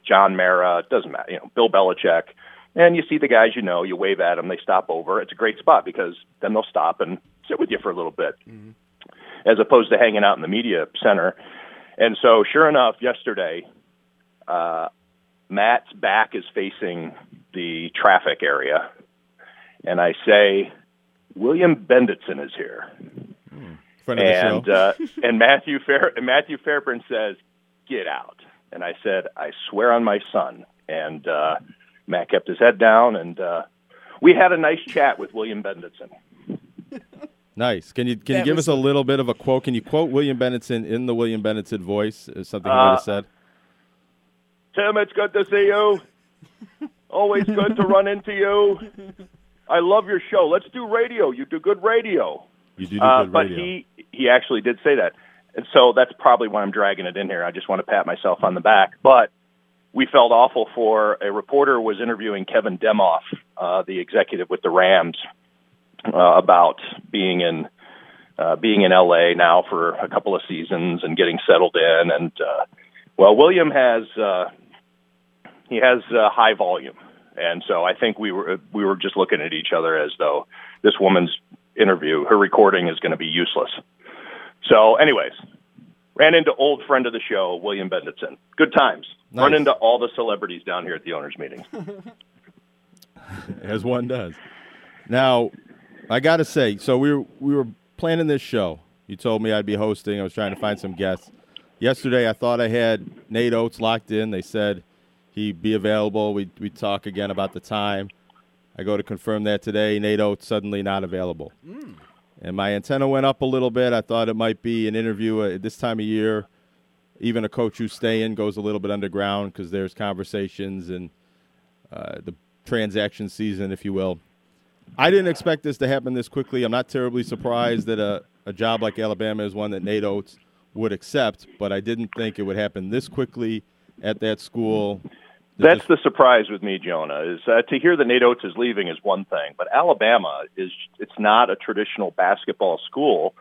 John Mara, it doesn't matter. You know, Bill Belichick. And you see the guys you know, you wave at them, they stop over. It's a great spot because then they'll stop and sit with you for a little bit, as opposed to hanging out in the media center. And so, sure enough, yesterday, uh, Matt's back is facing the traffic area, and I say, William Benditson is here of and uh, *laughs* and Matthew Fair Matthew Fairburn says, "Get out." And I said, "I swear on my son." And uh, Matt kept his head down, and uh, we had a nice chat with William Benditson. Nice. Can you can you give was- us a little bit of a quote? Can you quote William Bennetson in the William Bennetson voice? Is something he would Uh, have said. Tim, it's good to see you. Always good to run into you. I love your show. Let's do radio. You do good radio. You do do Uh, good but radio. he he actually did say that, and so that's probably why I'm dragging it in here. I just want to pat myself on the back. But we felt awful for a reporter was interviewing Kevin Demoff, uh, the executive with the Rams, uh, about being in uh, being in LA now for a couple of seasons and getting settled in. And uh, well, William has uh, he has uh, high volume, and so I think we were we were just looking at each other as though this woman's interview, her recording, is going to be useless. So, anyways, ran into old friend of the show, William Benditson. Good times. Run into all the celebrities down here at the owners' meeting. *laughs* as one does. Now, I got to say, so we were, we were planning this show. You told me I'd be hosting. I was trying to find some guests. Yesterday, I thought I had Nate Oats locked in. They said he'd be available. We'd, we'd talk again about the time. I go to confirm that today. Nate Oats suddenly not available. Hmm. And my antenna went up a little bit. I thought it might be an interview at this time of year. Even a coach who's staying goes a little bit underground because there's conversations and uh, the transaction season, if you will. I didn't expect this to happen this quickly. I'm not terribly surprised that a, a job like Alabama is one that Nate Oats would accept, but I didn't think it would happen this quickly at that school. That's the surprise with me, Jonah. Is uh, to hear that Nate Oats is leaving is one thing, but Alabama is it's not a traditional basketball school.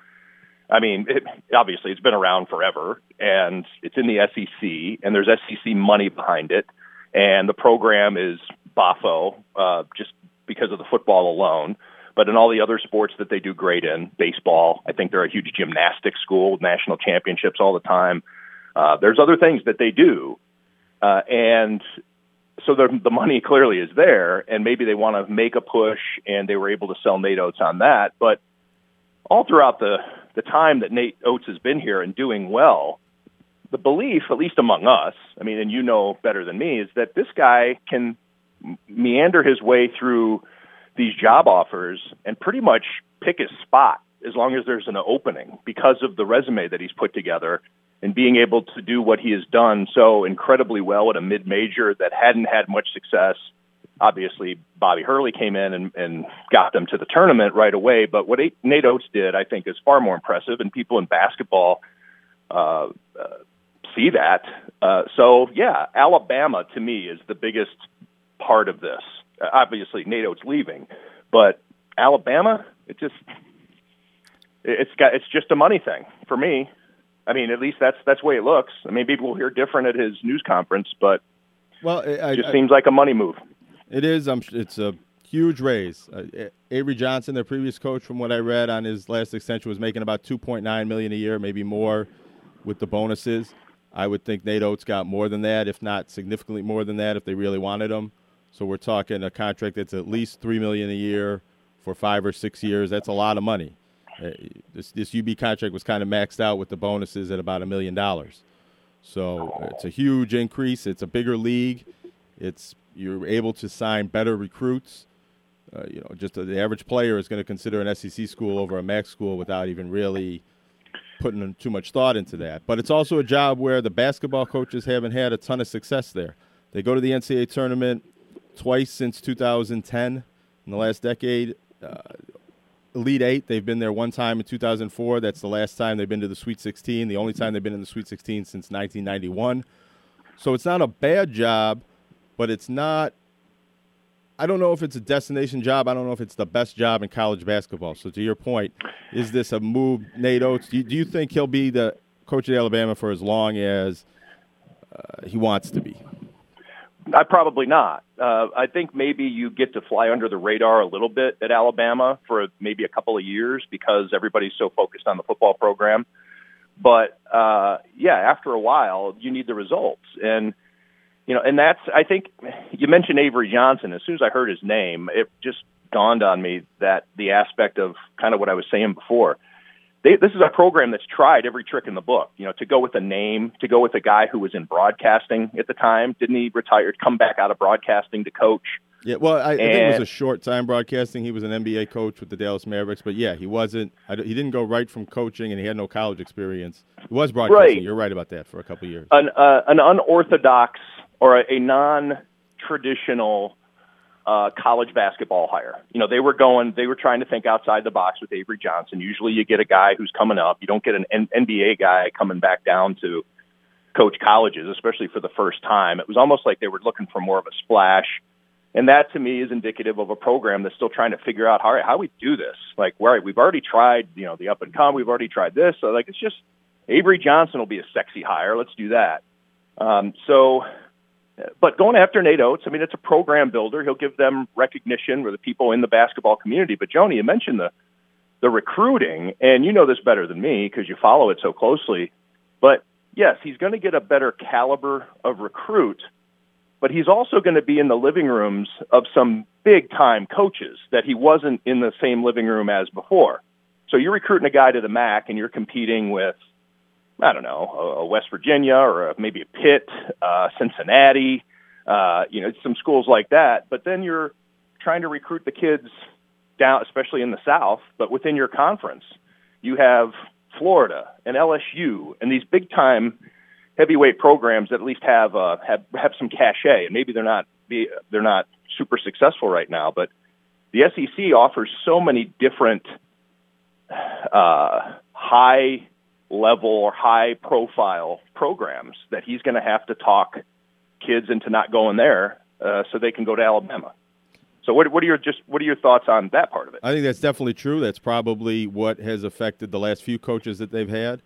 I mean, it, obviously it's been around forever, and it's in the SEC, and there's SEC money behind it, and the program is Bafo, uh, just because of the football alone. But in all the other sports that they do great in, baseball, I think they're a huge gymnastics school, with national championships all the time. Uh, there's other things that they do, uh, and so the, the money clearly is there, and maybe they want to make a push, and they were able to sell Nate Oats on that. But all throughout the the time that Nate Oats has been here and doing well, the belief, at least among us, I mean, and you know better than me, is that this guy can meander his way through these job offers and pretty much pick his spot as long as there's an opening because of the resume that he's put together and being able to do what he has done so incredibly well at a mid-major that hadn't had much success. Obviously, Bobby Hurley came in and, and got them to the tournament right away. But what Nate Oats did, I think, is far more impressive, and people in basketball uh, uh, see that. Uh, so, yeah, Alabama to me is the biggest part of this. Uh, obviously, Nate Oats leaving, but Alabama, it just it's got it's just a money thing for me. I mean, at least that's that's the way it looks. I mean, people will hear different at his news conference, but well, it just seems like a money move. It is. Um, it's a huge raise. Uh, Avery Johnson, their previous coach, from what I read on his last extension, was making about 2.9 million a year, maybe more, with the bonuses. I would think Nate Oats got more than that, if not significantly more than that, if they really wanted him. So we're talking a contract that's at least three million a year for five or six years. That's a lot of money. Uh, this this UB contract was kind of maxed out with the bonuses at about a million dollars. So it's a huge increase. It's a bigger league. It's you're able to sign better recruits. Uh, you know, just the average player is going to consider an SEC school over a MAC school without even really putting too much thought into that. But it's also a job where the basketball coaches haven't had a ton of success there. They go to the NCAA tournament twice since 2010 in the last decade. Uh, Elite Eight, they've been there one time in 2004. That's the last time they've been to the Sweet 16. The only time they've been in the Sweet 16 since 1991. So it's not a bad job, but it's not. I don't know if it's a destination job. I don't know if it's the best job in college basketball. So to your point, is this a move, Nate Oats? Do you, do you think he'll be the coach of Alabama for as long as uh, he wants to be? I probably not. Uh, I think maybe you get to fly under the radar a little bit at Alabama for maybe a couple of years because everybody's so focused on the football program. But uh, yeah, after a while, you need the results, and you know, and that's I think you mentioned Avery Johnson. As soon as I heard his name, it just dawned on me that the aspect of kind of what I was saying before they, this is a program that's tried every trick in the book. You know, to go with a name, to go with a guy who was in broadcasting at the time. Didn't he retire? Come back out of broadcasting to coach. Yeah, well, I, I think it was a short time broadcasting. He was an NBA coach with the Dallas Mavericks, but yeah, he wasn't. I, he didn't go right from coaching, and he had no college experience. He was broadcasting. Right. You're right about that for a couple of years. An uh, an unorthodox or a, a non-traditional uh, college basketball hire. You know, they were going, they were trying to think outside the box with Avery Johnson. Usually you get a guy who's coming up. You don't get an N- NBA guy coming back down to coach colleges, especially for the first time. It was almost like they were looking for more of a splash. And that to me is indicative of a program that's still trying to figure out how, how we do this. Like, right, we've already tried, you know, the up and come. We've already tried this. So like, it's just Avery Johnson will be a sexy hire. Let's do that. Um, so but going after Nate Oats, I mean, it's a program builder. He'll give them recognition for the people in the basketball community. But Joni, you mentioned the the recruiting, and you know this better than me because you follow it so closely. But yes, he's going to get a better caliber of recruit, but he's also going to be in the living rooms of some big time coaches that he wasn't in the same living room as before. So you're recruiting a guy to the MAC, and you're competing with I don't know, a West Virginia or a, maybe a Pitt, uh, Cincinnati, uh, you know, some schools like that. But then you're trying to recruit the kids down, especially in the South, but within your conference. You have Florida and LSU and these big time heavyweight programs that at least have uh, have have some cachet, and maybe they're not they're not super successful right now, but the SEC offers so many different uh, high level or high profile programs that he's going to have to talk kids into not going there uh, so they can go to Alabama. So what, what are your just what are your thoughts on that part of it? I think that's definitely true. That's probably what has affected the last few coaches that they've had.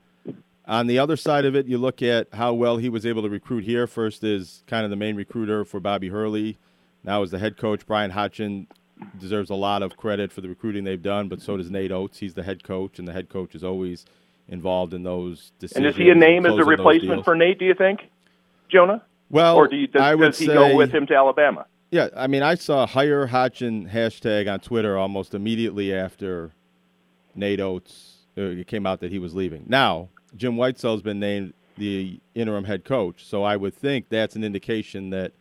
On the other side of it, you look at how well he was able to recruit here. First is kind of the main recruiter for Bobby Hurley. Now is the head coach. Bryan Hodgson deserves a lot of credit for the recruiting they've done, but so does Nate Oats. He's the head coach, and the head coach is always – involved in those decisions. And is he a name as a replacement for Nate? Do you think, Jonah? Well, or do you, does, I would does he say, go with him to Alabama? Yeah, I mean, I saw hire Hodgson hashtag on Twitter almost immediately after Nate Oats uh, it came out that he was leaving. Now, Jim Whitesell's been named the interim head coach, so I would think that's an indication that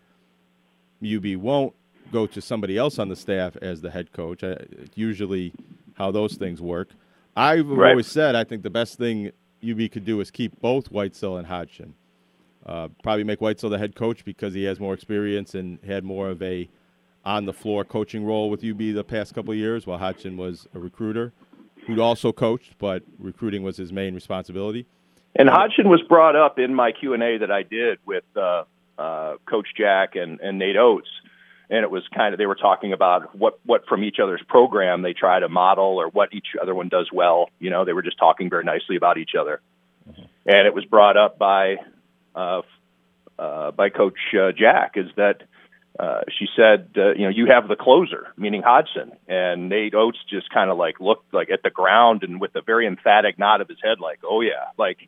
UB won't go to somebody else on the staff as the head coach. Uh, usually, how those things work. I've right. always said I think the best thing UB could do is keep both Whitesell and Hodgson. Uh, probably make Whitesell the head coach because he has more experience and had more of a on the floor coaching role with UB the past couple of years, while Hodgson was a recruiter who'd also coached, but recruiting was his main responsibility. And Hodgson was brought up in my Q and A that I did with uh, uh, Coach Jack and, and Nate Oats and it was kind of they were talking about what what from each other's program they try to model or what each other one does well. You know, they were just talking very nicely about each other. Mm-hmm. and it was brought up by uh, uh, by Coach uh, Jack is that uh, she said, uh, you know, you have the closer, meaning Hodgson, and Nate Oats just kind of like looked like at the ground and with a very emphatic nod of his head, like, oh yeah, like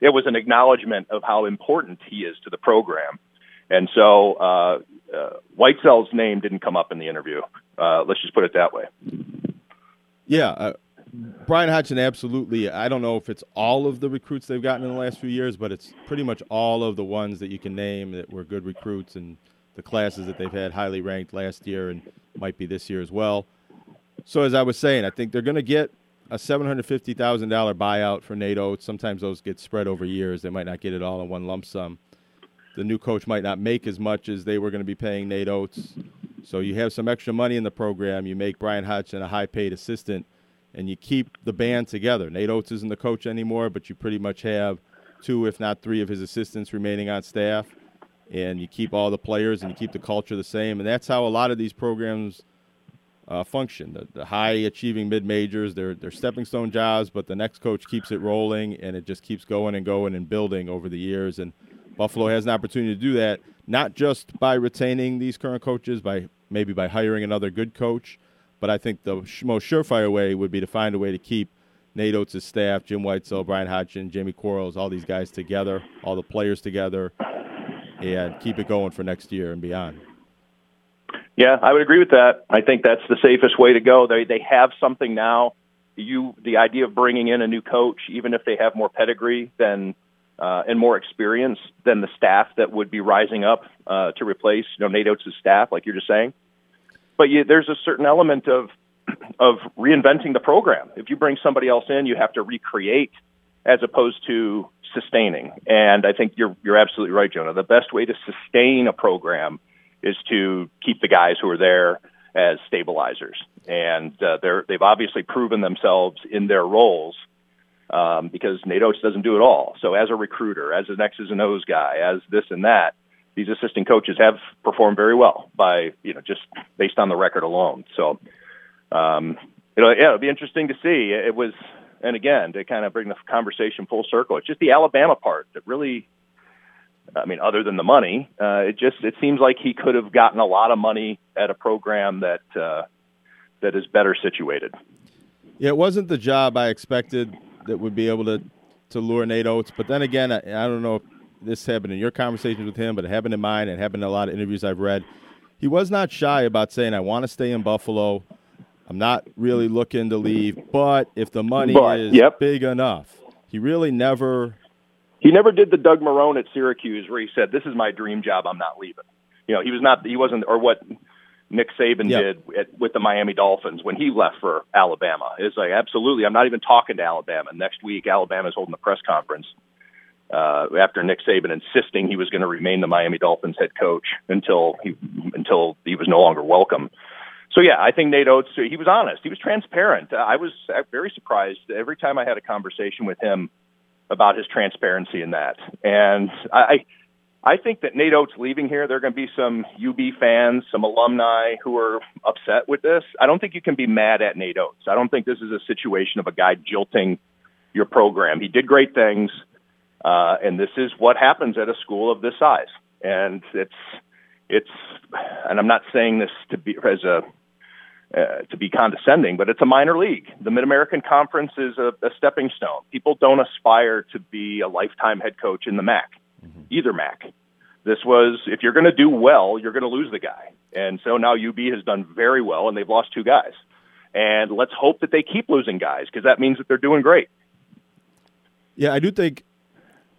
it was an acknowledgement of how important he is to the program. And so uh, uh, name didn't come up in the interview. Uh, let's just put it that way. Yeah, uh, Bryan Hodgson, absolutely. I don't know if it's all of the recruits they've gotten in the last few years, but it's pretty much all of the ones that you can name that were good recruits and the classes that they've had highly ranked last year and might be this year as well. So as I was saying, I think they're going to get a seven hundred fifty thousand dollar buyout for Nate Oats. Sometimes those get spread over years. They might not get it all in one lump sum. The new coach might not make as much as they were going to be paying Nate Oats. So you have some extra money in the program. You make Bryan Hodgson a high paid assistant and you keep the band together. Nate Oats isn't the coach anymore, but you pretty much have two, if not three, of his assistants remaining on staff, and you keep all the players and you keep the culture the same. And that's how a lot of these programs uh, function. The, the high achieving mid majors, they're, they're stepping stone jobs, but the next coach keeps it rolling, and it just keeps going and going and building over the years. And Buffalo has an opportunity to do that, not just by retaining these current coaches, by maybe by hiring another good coach but I think the most surefire way would be to find a way to keep Nate Oats' staff, Jim Whitesell, Bryan Hodgson, Jamie Quarles, all these guys together, all the players together, and keep it going for next year and beyond. Yeah, I would agree with that. I think that's the safest way to go. They they have something now. You the idea of bringing in a new coach, even if they have more pedigree than uh, and more experience than the staff that would be rising up uh, to replace you know Nate Oats' staff, like you're just saying but you, there's a certain element of *clears throat* of reinventing the program. If you bring somebody else in, you have to recreate as opposed to sustaining. And I think you're you're absolutely right, Jonah. The best way to sustain a program is to keep the guys who are there as stabilizers, and uh, they're they've obviously proven themselves in their roles. Um, because Nate Oats doesn't do it all. So as a recruiter, as an X's and O's guy, as this and that, these assistant coaches have performed very well by you know just based on the record alone. So, um, know, yeah, it'll be interesting to see. It was, and again, to kind of bring the conversation full circle, it's just the Alabama part that really. I mean, other than the money, uh, it just it seems like he could have gotten a lot of money at a program that uh, that is better situated. Yeah, it wasn't the job I expected that would be able to to lure Nate Oats, but then again, I, I don't know if this happened in your conversations with him, but it happened in mine and happened in a lot of interviews I've read. He was not shy about saying, I want to stay in Buffalo. I'm not really looking to leave, but if the money but, is yep. big enough, he really never. He never did the Doug Marrone at Syracuse where he said, "This is my dream job. I'm not leaving." You know, he was not. He wasn't, or what Nick Saban yep. did at, with the Miami Dolphins when he left for Alabama. It's like, absolutely, I'm not even talking to Alabama. Next week, Alabama is holding a press conference uh, after Nick Saban insisting he was going to remain the Miami Dolphins head coach until he until he was no longer welcome. So yeah, I think Nate Oats he was honest. He was transparent. Uh, I was very surprised every time I had a conversation with him about his transparency in that. And I I think that Nate Oats leaving here, there are going to be some UB fans, some alumni who are upset with this. I don't think you can be mad at Nate Oats. I don't think this is a situation of a guy jilting your program. He did great things. Uh, and this is what happens at a school of this size. And it's, it's, and I'm not saying this to be as a, uh, to be condescending, but it's a minor league. The Mid American Conference is a, a stepping stone. People don't aspire to be a lifetime head coach in the MAC, mm-hmm. either MAC. This was, if you're going to do well, you're going to lose the guy. And so now UB has done very well, and they've lost two guys. And let's hope that they keep losing guys because that means that they're doing great. Yeah, I do think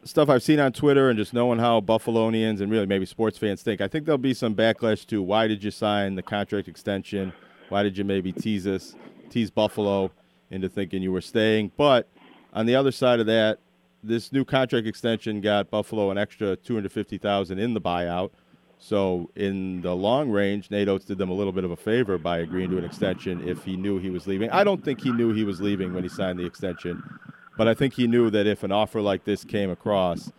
stuff I've seen on Twitter and just knowing how Buffalonians and really maybe sports fans think, I think there'll be some backlash to why did you sign the contract extension? Why did you maybe tease us, tease Buffalo into thinking you were staying? But on the other side of that, this new contract extension got Buffalo an extra 250,000 in the buyout. So in the long range, Nate Oats did them a little bit of a favor by agreeing to an extension if he knew he was leaving. I don't think he knew he was leaving when he signed the extension. But I think he knew that if an offer like this came across,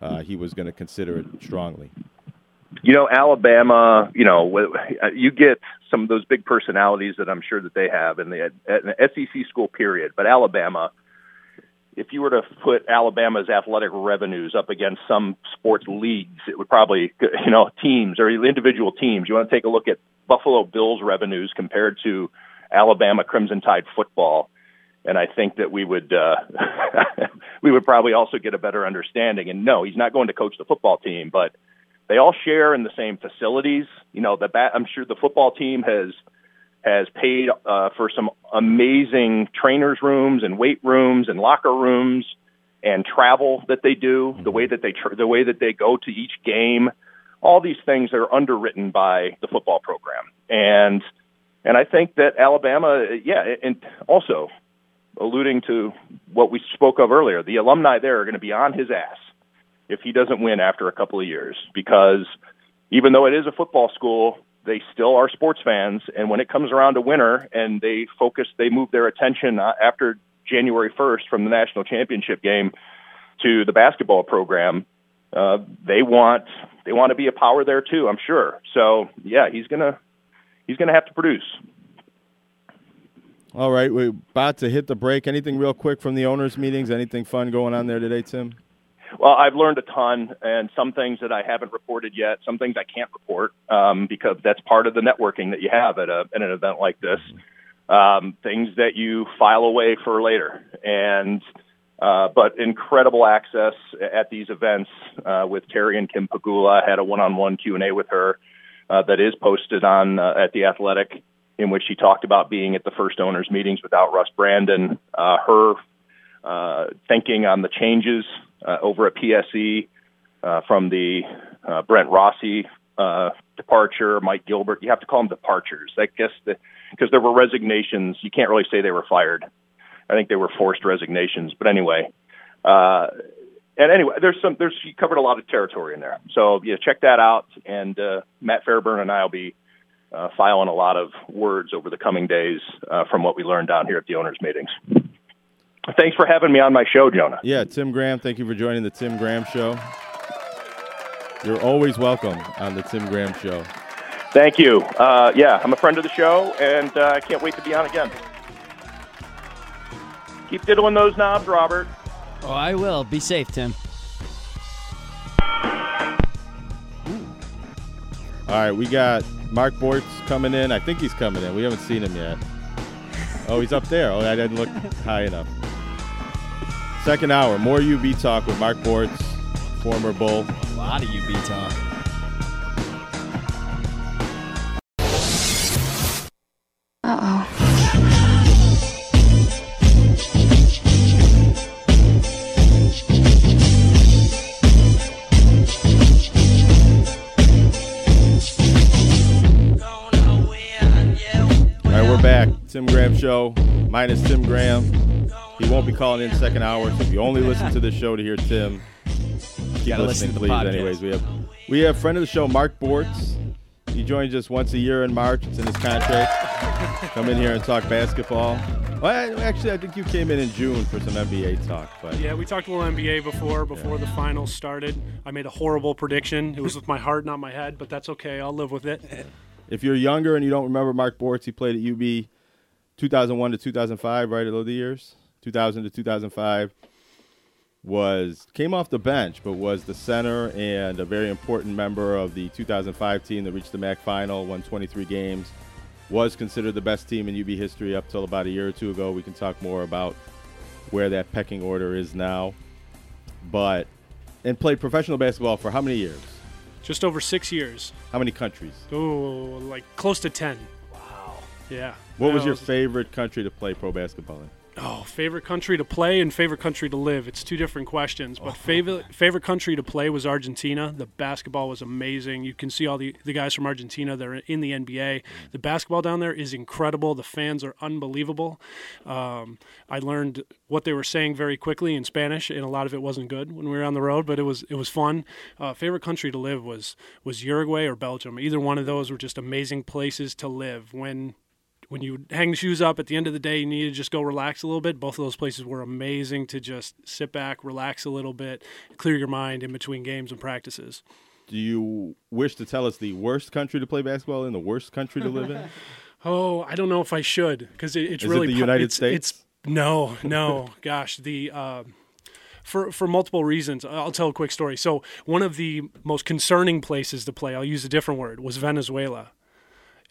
uh, he was going to consider it strongly. You know, Alabama. You know, you get some of those big personalities that I'm sure that they have in the, an SEC school. Period. But Alabama, if you were to put Alabama's athletic revenues up against some sports leagues, it would probably, you know, teams or individual teams. You want to take a look at Buffalo Bills revenues compared to Alabama Crimson Tide football, and I think that we would uh, *laughs* we would probably also get a better understanding. And no, he's not going to coach the football team, but they all share in the same facilities. You know, the bat, I'm sure the football team has has paid uh, for some amazing trainers rooms and weight rooms and locker rooms and travel that they do, the way that they tr- the way that they go to each game. All these things are underwritten by the football program, and and I think that Alabama, yeah, and also alluding to what we spoke of earlier, the alumni there are going to be on his ass if he doesn't win after a couple of years because even though it is a football school, they still are sports fans. And when it comes around to winter and they focus, they move their attention uh, after January 1st from the national championship game to the basketball program. Uh, they want they want to be a power there too. I'm sure. So yeah, he's gonna he's gonna have to produce. All right, we're about to hit the break. Anything real quick from the owners' meetings? Anything fun going on there today, Tim? Well, I've learned a ton, and some things that I haven't reported yet, some things I can't report um, because that's part of the networking that you have at, a, at an event like this. Um, things that you file away for later, and uh, but incredible access at these events uh, with Terry and Kim Pegula. I had a one-on-one Q and A with her uh, that is posted on uh, at the Athletic, in which she talked about being at the first owners meetings without Russ Brandon, uh, her uh, thinking on the changes over at PSE uh, from the uh, Brent Rossi uh, departure, Mike Gilbert. You have to call them departures. I guess because there were resignations. You can't really say they were fired. I think they were forced resignations. But anyway, uh, and anyway, there's some. There's you covered a lot of territory in there. So yeah, check that out. And uh, Matt Fairburn and I will be uh, filing a lot of words over the coming days uh, from what we learned down here at the owners' meetings. Thanks for having me on my show, Jonah. Yeah, Tim Graham, thank you for joining the Tim Graham Show. You're always welcome on the Tim Graham Show. Thank you. Uh, yeah, I'm a friend of the show, and uh, I can't wait to be on again. Keep diddling those knobs, Robert. Oh, I will. Be safe, Tim. All right, we got Mark Bortz coming in. I think he's coming in. We haven't seen him yet. Oh, he's up there. Oh, I didn't look high enough. Second hour, more UB talk with Mark Bortz, former Bull. A lot of UB talk. Uh oh. All right, we're back. Tim Graham Show, minus Tim Graham. He won't be calling in second hour, so if you only listen to this show to hear Tim, keep listening, listen to the please. podcast. Anyways, we have we have friend of the show, Mark Bortz. He joins us once a year in March. It's in his contract. Come in here and talk basketball. Well, actually, I think you came in in June for some NBA talk. But Yeah, we talked a little NBA before before the finals started. I made a horrible prediction. It was with my heart, not my head, but that's okay. I'll live with it. if you're younger and you don't remember Mark Bortz, he played at UB 2001 to 2005, right? Are those the years? 2000 to 2005 was came off the bench, but was the center and a very important member of the 2005 team that reached the MAC final, won 23 games, was considered the best team in UB history up till about a year or two ago. We can talk more about where that pecking order is now, but and played professional basketball for how many years? Just over six years. How many countries? Oh, like close to ten. Wow. Yeah. What was That your favorite country to play pro basketball in? Oh, favorite country to play and favorite country to live. It's two different questions. Oh. But favorite favorite country to play was Argentina. The basketball was amazing. You can see all the, the guys from Argentina. They're in the NBA. The basketball down there is incredible. The fans are unbelievable. Um, I learned what they were saying very quickly in Spanish, and a lot of it wasn't good when we were on the road. But it was it was fun. Uh, favorite country to live was was Uruguay or Belgium. Either one of those were just amazing places to live. When when you hang the shoes up at the end of the day, you need to just go relax a little bit. Both of those places were amazing to just sit back, relax a little bit, clear your mind in between games and practices. Do you wish to tell us the worst country to play basketball in, the worst country to live in? *laughs* Oh, I don't know if I should because it, it's Is it really the United it's, States? It's No, no, *laughs* gosh, the. Uh, for, for multiple reasons. I'll tell a quick story. So, one of the most concerning places to play, I'll use a different word, was Venezuela.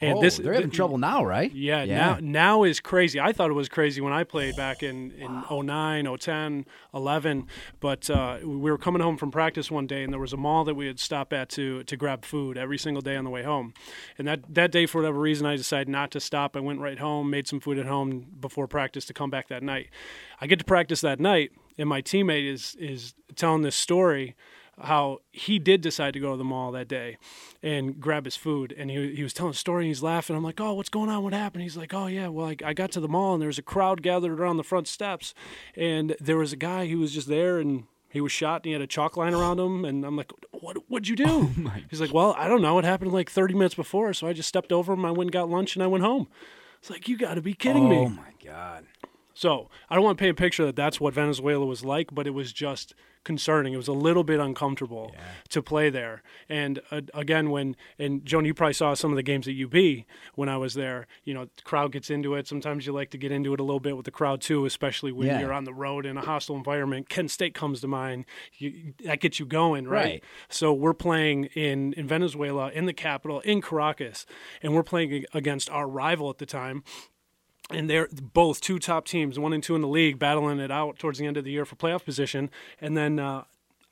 And oh, this they're having th- trouble now, right? Yeah, yeah, now now is crazy. I thought it was crazy when I played back in in wow. 09, 010, 11, but uh, we were coming home from practice one day and there was a mall that we had stopped at to to grab food every single day on the way home. And that that day for whatever reason I decided not to stop. I went right home, made some food at home before practice to come back that night. I get to practice that night and my teammate is is telling this story how he did decide to go to the mall that day and grab his food. And he, he was telling a story and he's laughing. I'm like, oh, what's going on? What happened? He's like, oh, yeah, well, I, I got to the mall and there was a crowd gathered around the front steps. And there was a guy who was just there and he was shot and he had a chalk line around him. And I'm like, what, what'd you do? *laughs* Oh he's like, well, I don't know. It happened like 30 minutes before. So I just stepped over him. I went and got lunch and I went home. It's like, you got to be kidding oh, me. Oh, my God. So I don't want to paint a picture that that's what Venezuela was like, but it was just concerning. It was a little bit uncomfortable yeah. to play there. And uh, again, when and Joan, you probably saw some of the games at UB when I was there. You know, the crowd gets into it. Sometimes you like to get into it a little bit with the crowd too, especially when yeah. you're on the road in a hostile environment. Kent State comes to mind. You, that gets you going, right? right? So we're playing in in Venezuela, in the capital, in Caracas, and we're playing against our rival at the time and they're both two top teams, one and two in the league, battling it out towards the end of the year for playoff position. And then uh,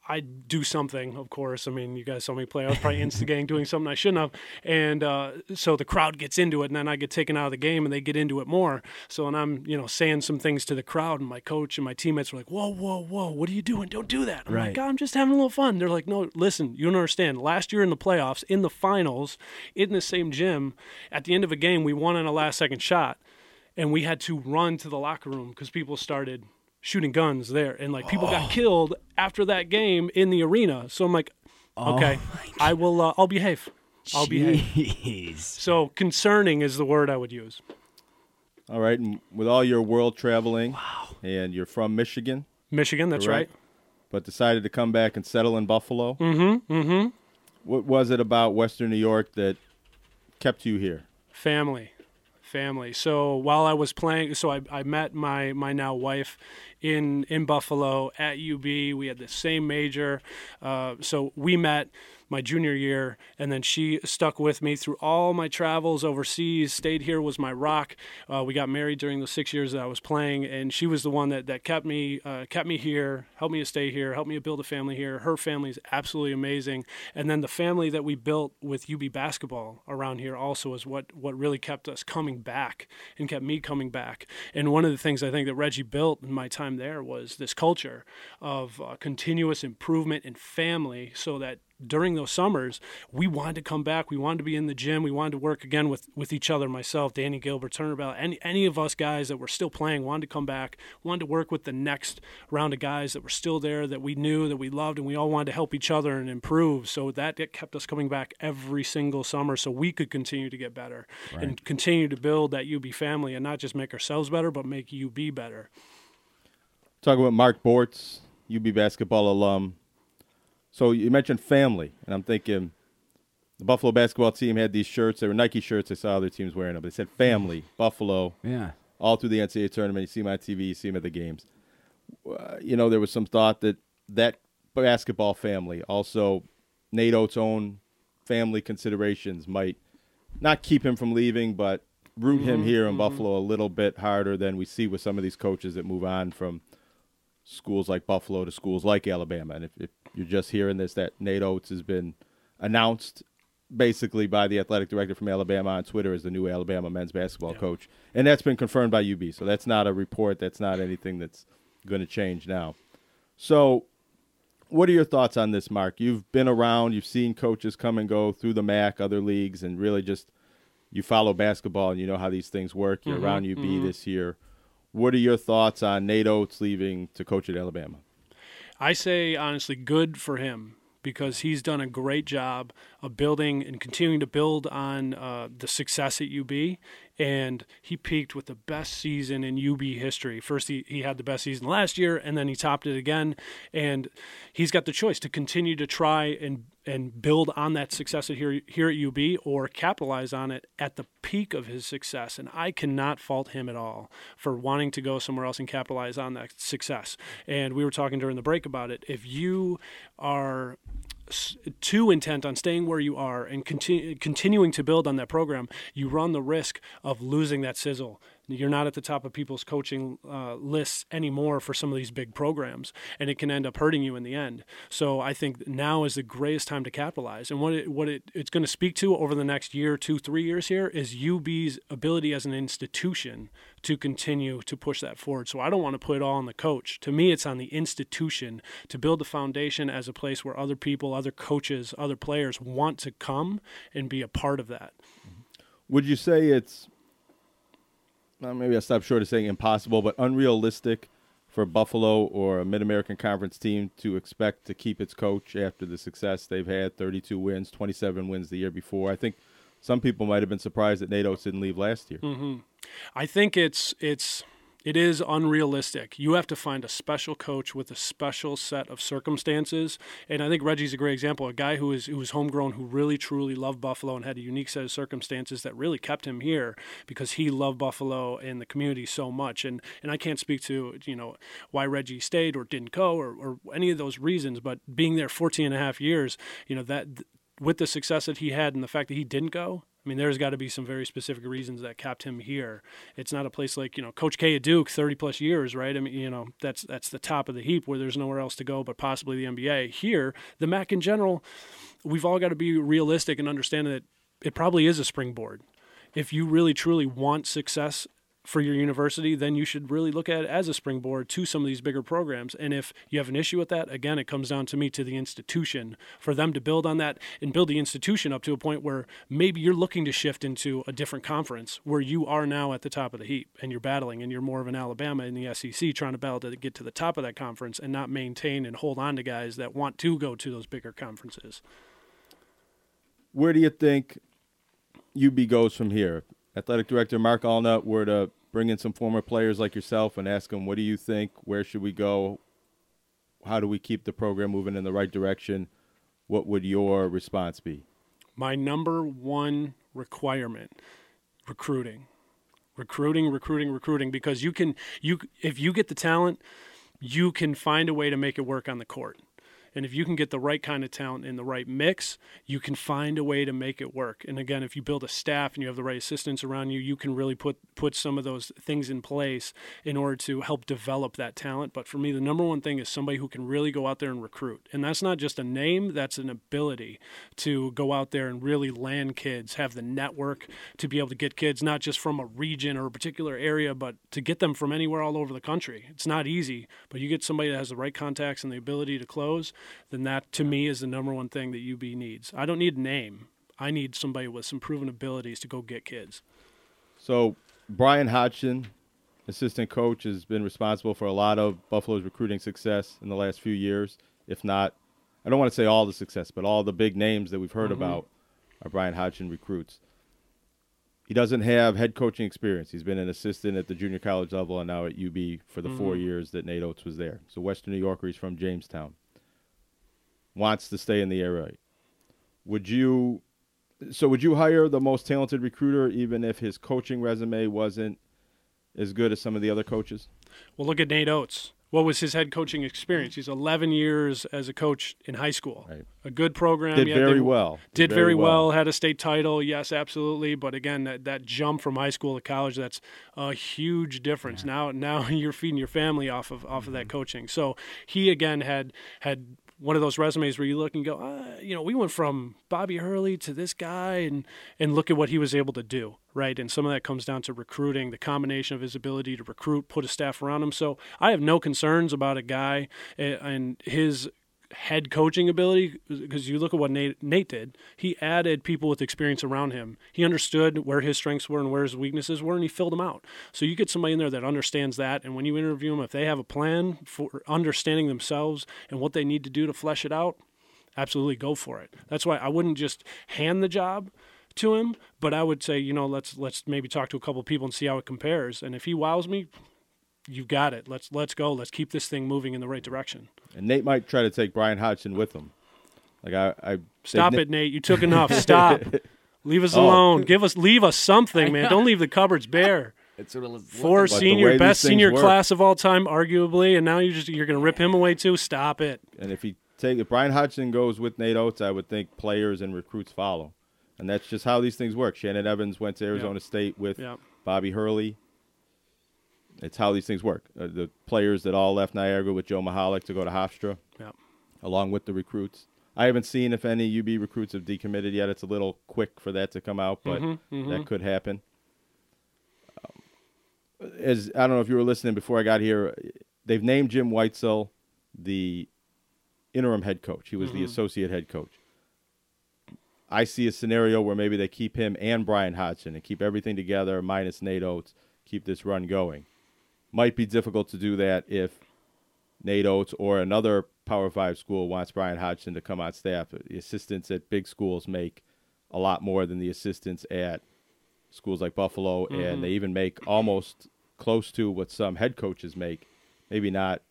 I do something, of course. I mean, you guys saw me play. I was probably instigating, doing something I shouldn't have. And uh, so the crowd gets into it, and then I get taken out of the game, and they get into it more. So, and I'm, you know, saying some things to the crowd, and my coach and my teammates are like, whoa, whoa, whoa, what are you doing? Don't do that. I'm right. like, I'm just having a little fun. They're like, no, listen, you don't understand. Last year in the playoffs, in the finals, in the same gym, at the end of a game, we won on a last second shot and we had to run to the locker room because people started shooting guns there, and like people oh. got killed after that game in the arena. So I'm like, okay, oh I will. Uh, I'll behave. I'll Jeez. behave. So concerning is the word I would use. All right, and with all your world traveling, wow. and you're from Michigan. Michigan, that's correct? right. But decided to come back and settle in Buffalo. Mm-hmm. Mm-hmm. What was it about Western New York that kept you here? Family family. So while I was playing, so I, I met my my now wife in in Buffalo at UB. We had the same major, uh, so we met my junior year, and then she stuck with me through all my travels overseas. Stayed here was my rock. Uh, we got married during the six years that I was playing, and she was the one that, that kept me uh, kept me here, helped me to stay here, helped me to build a family here. Her family is absolutely amazing, and then the family that we built with UB basketball around here also is what what really kept us coming back and kept me coming back. And one of the things I think that Reggie built in my time there was this culture of uh, continuous improvement and family, so that during those summers, we wanted to come back. We wanted to be in the gym. We wanted to work again with, with each other, myself, Danny Gilbert, Turner Bell, any, any of us guys that were still playing wanted to come back, wanted to work with the next round of guys that were still there, that we knew, that we loved, and we all wanted to help each other and improve. So that it kept us coming back every single summer so we could continue to get better right. and continue to build that UB family and not just make ourselves better, but make UB better. Talking about Mark Bortz, UB basketball alum, so you mentioned family, and I'm thinking the Buffalo basketball team had these shirts. They were Nike shirts. I saw other teams wearing them. They said family, *laughs* Buffalo. Yeah. All through the NCAA tournament. You see my TV, you see them at the games. Uh, you know, there was some thought that that basketball family, also Nate Oats' own family considerations, might not keep him from leaving, but root mm-hmm, him here in mm-hmm. Buffalo a little bit harder than we see with some of these coaches that move on from schools like Buffalo to schools like Alabama. And if, if you're just hearing this, that Nate Oats has been announced basically by the athletic director from Alabama on Twitter as the new Alabama men's basketball yeah. coach. And that's been confirmed by UB. So that's not a report. That's not anything that's going to change now. So, what are your thoughts on this, Mark? You've been around, you've seen coaches come and go through the MAC, other leagues, and really just you follow basketball and you know how these things work. You're mm-hmm, around UB mm-hmm. this year. What are your thoughts on Nate Oats leaving to coach at Alabama? I say honestly, good for him because he's done a great job of building and continuing to build on uh, the success at UB. And he peaked with the best season in UB history. First, he, he had the best season last year, and then he topped it again. And he's got the choice to continue to try and and build on that success here here at UB or capitalize on it at the peak of his success. And I cannot fault him at all for wanting to go somewhere else and capitalize on that success. And we were talking during the break about it. If you are too intent on staying where you are and continue, continuing to build on that program, you run the risk of losing that sizzle you're not at the top of people's coaching uh, lists anymore for some of these big programs, and it can end up hurting you in the end. So I think now is the greatest time to capitalize. And what it, what it, it's going to speak to over the next year, two, three years here is UB's ability as an institution to continue to push that forward. So I don't want to put it all on the coach. To me, it's on the institution to build the foundation as a place where other people, other coaches, other players want to come and be a part of that. Would you say it's uh, maybe I stop short of saying impossible, but unrealistic for Buffalo or a Mid American Conference team to expect to keep its coach after the success they've had 32 wins, 27 wins the year before. I think some people might have been surprised that Nate Oats didn't leave last year. Mm-hmm. I think it's it's it is unrealistic. You have to find a special coach with a special set of circumstances. And I think Reggie's a great example, a guy who is who was homegrown, who really truly loved Buffalo and had a unique set of circumstances that really kept him here because he loved Buffalo and the community so much. And and I can't speak to, you know, why Reggie stayed or didn't go or, or any of those reasons, but being there 14 and a half years, you know, that with the success that he had and the fact that he didn't go, I mean, there's got to be some very specific reasons that kept him here. It's not a place like you know Coach K at Duke, 30 plus years, right? I mean, you know that's that's the top of the heap where there's nowhere else to go but possibly the NBA. Here, the MAC in general, we've all got to be realistic and understand that it probably is a springboard. If you really truly want success for your university, then you should really look at it as a springboard to some of these bigger programs. And if you have an issue with that, again, it comes down to me to the institution for them to build on that and build the institution up to a point where maybe you're looking to shift into a different conference where you are now at the top of the heap and you're battling and you're more of an Alabama in the SEC trying to battle to get to the top of that conference and not maintain and hold on to guys that want to go to those bigger conferences. Where do you think UB goes from here? Athletic Director Mark Alnutt were to bring in some former players like yourself and ask them, what do you think? Where should we go? How do we keep the program moving in the right direction? What would your response be? My number one requirement recruiting. Recruiting, recruiting, recruiting because you can you if you get the talent, you can find a way to make it work on the court. And if you can get the right kind of talent in the right mix, you can find a way to make it work. And again, if you build a staff and you have the right assistants around you, you can really put put some of those things in place in order to help develop that talent. But for me, the number one thing is somebody who can really go out there and recruit. And that's not just a name, that's an ability to go out there and really land kids, have the network to be able to get kids not just from a region or a particular area, but to get them from anywhere all over the country. It's not easy, but you get somebody that has the right contacts and the ability to close, then that to me is the number one thing that UB needs. I don't need a name. I need somebody with some proven abilities to go get kids. So Bryan Hodgson, assistant coach, has been responsible for a lot of Buffalo's recruiting success in the last few years. If not, I don't want to say all the success, but all the big names that we've heard mm-hmm. about are Bryan Hodgson recruits. He doesn't have head coaching experience. He's been an assistant at the junior college level and now at UB for the mm-hmm. four years that Nate Oats was there. So Western New Yorker, he's from Jamestown wants to stay in the area. Would you so would you hire the most talented recruiter even if his coaching resume wasn't as good as some of the other coaches? Well, look at Nate Oats. What was his head coaching experience? He's 11 years as a coach in high school. Right. A good program. Did very well. Did, did very, very well. well. Had a state title. Yes, absolutely. But again, that, that jump from high school to college, that's a huge difference. Yeah. Now, now *laughs* you're feeding your family off of off mm-hmm. of that mm-hmm. coaching. So he again had had one of those resumes where you look and go, uh, you know, we went from Bobby Hurley to this guy, and and look at what he was able to do, right? And some of that comes down to recruiting, the combination of his ability to recruit, put a staff around him. So I have no concerns about a guy eh, and his head coaching ability because you look at what Nate, Nate did. He added people with experience around him. He understood where his strengths were and where his weaknesses were, and he filled them out. So you get somebody in there that understands that, and when you interview them, if they have a plan for understanding themselves and what they need to do to flesh it out, absolutely go for it. That's why I wouldn't just hand the job to him, but I would say, you know, let's let's maybe talk to a couple people and see how it compares. And if he wows me, you've got it. Let's let's go. Let's keep this thing moving in the right direction. And Nate might try to take Bryan Hodgson with him. Like I, I Stop it, Nate. You took enough. *laughs* Stop. Leave us Oh. alone. Give us leave us something, man. Don't leave the cupboards bare. It's what it was Four But senior, best senior work- class of all time, arguably, and now you just you're going to rip him away too. Stop it. And if he take if Bryan Hodgson goes with Nate Oats, I would think players and recruits follow. And that's just how these things work. Shannon Evans went to Arizona State with Yeah. Bobby Hurley. It's how these things work. Uh, the players that all left Niagara with Joe Mihalich to go to Hofstra, Yeah. along with the recruits. I haven't seen if any UB recruits have decommitted yet. It's a little quick for that to come out, but Mhm, mhm. that could happen. Um, as I don't know if you were listening before I got here, they've named Jim Whitesell the interim head coach. He was the Mhm. associate head coach. I see a scenario where maybe they keep him and Bryan Hodgson and keep everything together minus Nate Oats, keep this run going. Might be difficult to do that if Nate Oats or another Power Five school wants Bryan Hodgson to come on staff. The assistants at big schools make a lot more than the assistants at schools like Buffalo, Mhm. and they even make almost close to what some head coaches make. Maybe not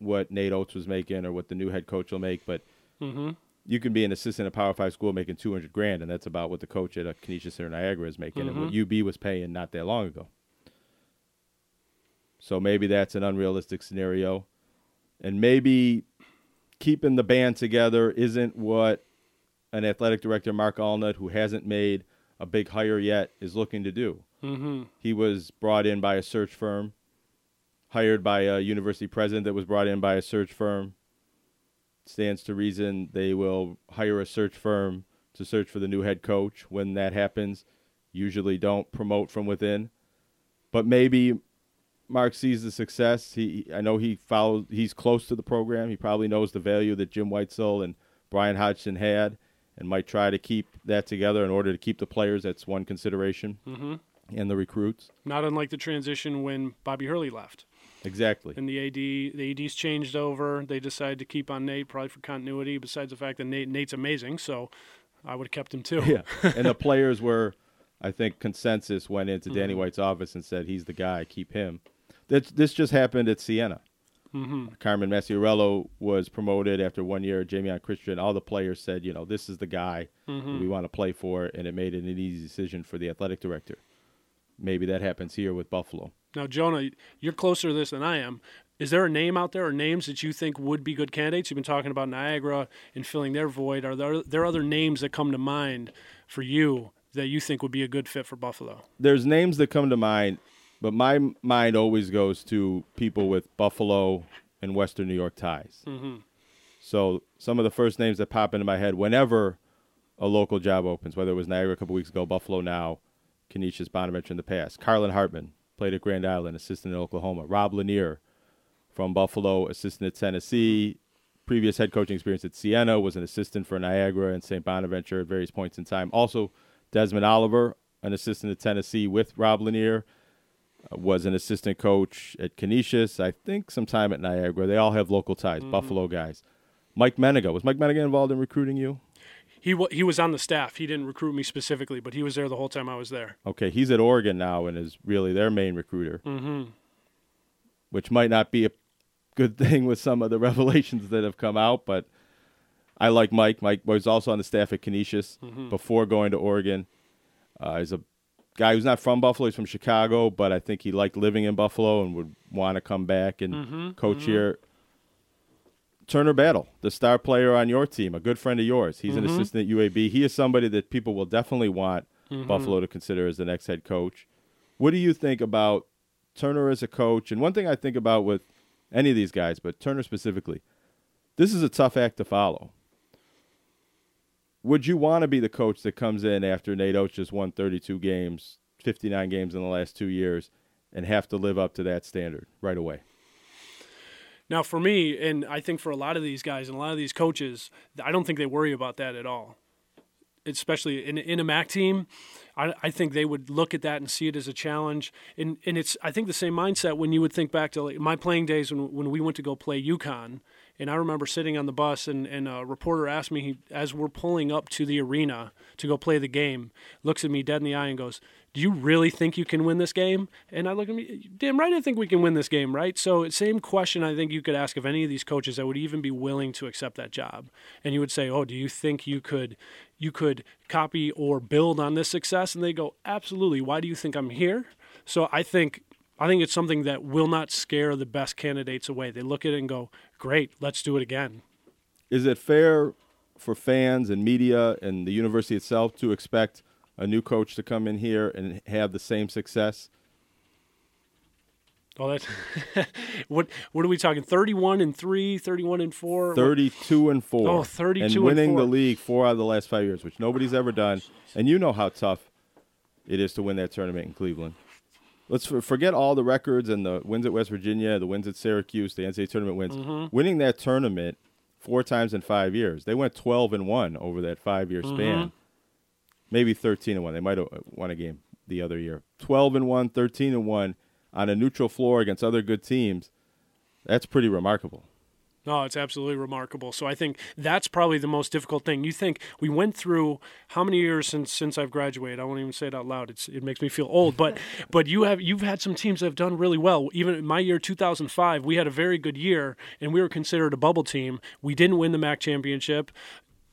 what Nate Oats was making or what the new head coach will make, but Mhm. you can be an assistant at Power Five school making two hundred grand, and that's about what the coach at a Canisius Center Niagara is making, and what Mhm. UB was paying not that long ago. So maybe that's an unrealistic scenario, and maybe keeping the band together isn't what an athletic director, Mark Alnutt, who hasn't made a big hire yet, is looking to do. Mm-hmm. He was brought in by a search firm, hired by a university president that was brought in by a search firm. Stands to reason they will hire a search firm to search for the new head coach. When that happens, usually don't promote from within. But maybe Mark sees the success. He I know he follows he's close to the program. He probably knows the value that Jim Whitesell and Bryan Hodgson had and might try to keep that together in order to keep the players. That's one consideration. Mm-hmm. And the recruits. Not unlike the transition when Bobby Hurley left. Exactly. And the AD, the ADs changed over. They decided to keep on Nate, probably for continuity. Besides the fact that Nate, Nate's amazing, so I would have kept him too. Yeah. and the *laughs* players were, I think, consensus went into Danny Mhm. White's office and said, he's the guy, keep him. This, this just happened at Siena. Mhm. Carmen Maciariello was promoted after one year. Jamion Christian, all the players said, you know, this is the guy Mhm. we want to play for, and it made it an easy decision for the athletic director. Maybe that happens here with Buffalo. Now, Jonah, you're closer to this than I am. Is there a name out there or names that you think would be good candidates? You've been talking about Niagara and filling their void. Are there, there other names that come to mind for you that you think would be a good fit for Buffalo? There's names that come to mind, but my mind always goes to people with Buffalo and Western New York ties. Mm-hmm. So some of the first names that pop into my head whenever a local job opens, whether it was Niagara a couple weeks ago, Buffalo now, Canisius Bonaventure in the past. Carlin Hartman played at Grand Island, assistant in Oklahoma. Rob Lanier from Buffalo, assistant at Tennessee. Previous head coaching experience at Siena, was an assistant for Niagara and St. Bonaventure at various points in time. Also, Desmond Oliver, an assistant at Tennessee with Rob Lanier, was an assistant coach at Canisius, I think sometime at Niagara. They all have local ties, Mhm. Buffalo guys. Mike Mennenga. Was Mike Mennenga involved in recruiting you? He, wa he was on the staff. He didn't recruit me specifically, but he was there the whole time I was there. Okay, he's at Oregon now and is really their main recruiter, Mm-hmm. which might not be a good *laughs* thing with some of the revelations that have come out, but I like Mike. Mike was also on the staff at Canisius Mhm. before going to Oregon. Uh, he's a guy who's not from Buffalo. He's from Chicago, but I think he liked living in Buffalo and would want to come back and Mhm, coach mhm. here. Turner Battle, the star player on your team, a good friend of yours. He's an Mhm. assistant at UAB. He is somebody that people will definitely want Mhm. Buffalo to consider as the next head coach. What do you think about Turner as a coach? And one thing I think about with any of these guys, but Turner specifically, this is a tough act to follow. Would you want to be the coach that comes in after Nate Oats just won 32 games, 59 games in the last two years, and have to live up to that standard right away? Now, for me, and I think for a lot of these guys and a lot of these coaches, I don't think they worry about that at all. Especially in in a MAC team, I, I think they would look at that and see it as a challenge. And and it's I think the same mindset when you would think back to like my playing days when when we went to go play UConn And I remember sitting on the bus, and, and a reporter asked me as we're pulling up to the arena to go play the game, looks at me dead in the eye and goes, "Do you really think you can win this game?" And I look at me, damn right, I think we can win this game, right? So same question I think you could ask of any of these coaches that would even be willing to accept that job, and you would say, "Oh, do you think you could?" You could copy or build on this success, and they go, "Absolutely. Why do you think I'm here?" So I think I think it's something that will not scare the best candidates away. They look at it and go, "Great, let's do it again." Is it fair for fans and media and the university itself to expect a new coach to come in here and have the same success? Oh, that's *laughs* what. What are we talking? Thirty-one and three, 31 and four, 32 and 4. Oh, 32 and and winning the league 4 out of the last 5 years, which nobody's ever done. And you know how tough it is to win that tournament in Cleveland. Let's for- forget all the records and the wins at West Virginia, the wins at Syracuse, the NCAA tournament wins. Mhm. Winning that tournament four times in 5 years. They went 12 and 1 over that 5-year Mm-hmm. span. Maybe 13 and 1. They might have won a game the other year. 12 and 1, 13 and 1 on a neutral floor against other good teams. That's pretty remarkable. No, it's absolutely remarkable. So I think that's probably the most difficult thing. You think we went through how many years since since I've graduated? I won't even say it out loud. It's it makes me feel old. But *laughs* but you have you've had some teams that have done really well. Even in my year 2005, we had a very good year and we were considered a bubble team. We didn't win the MAC championship.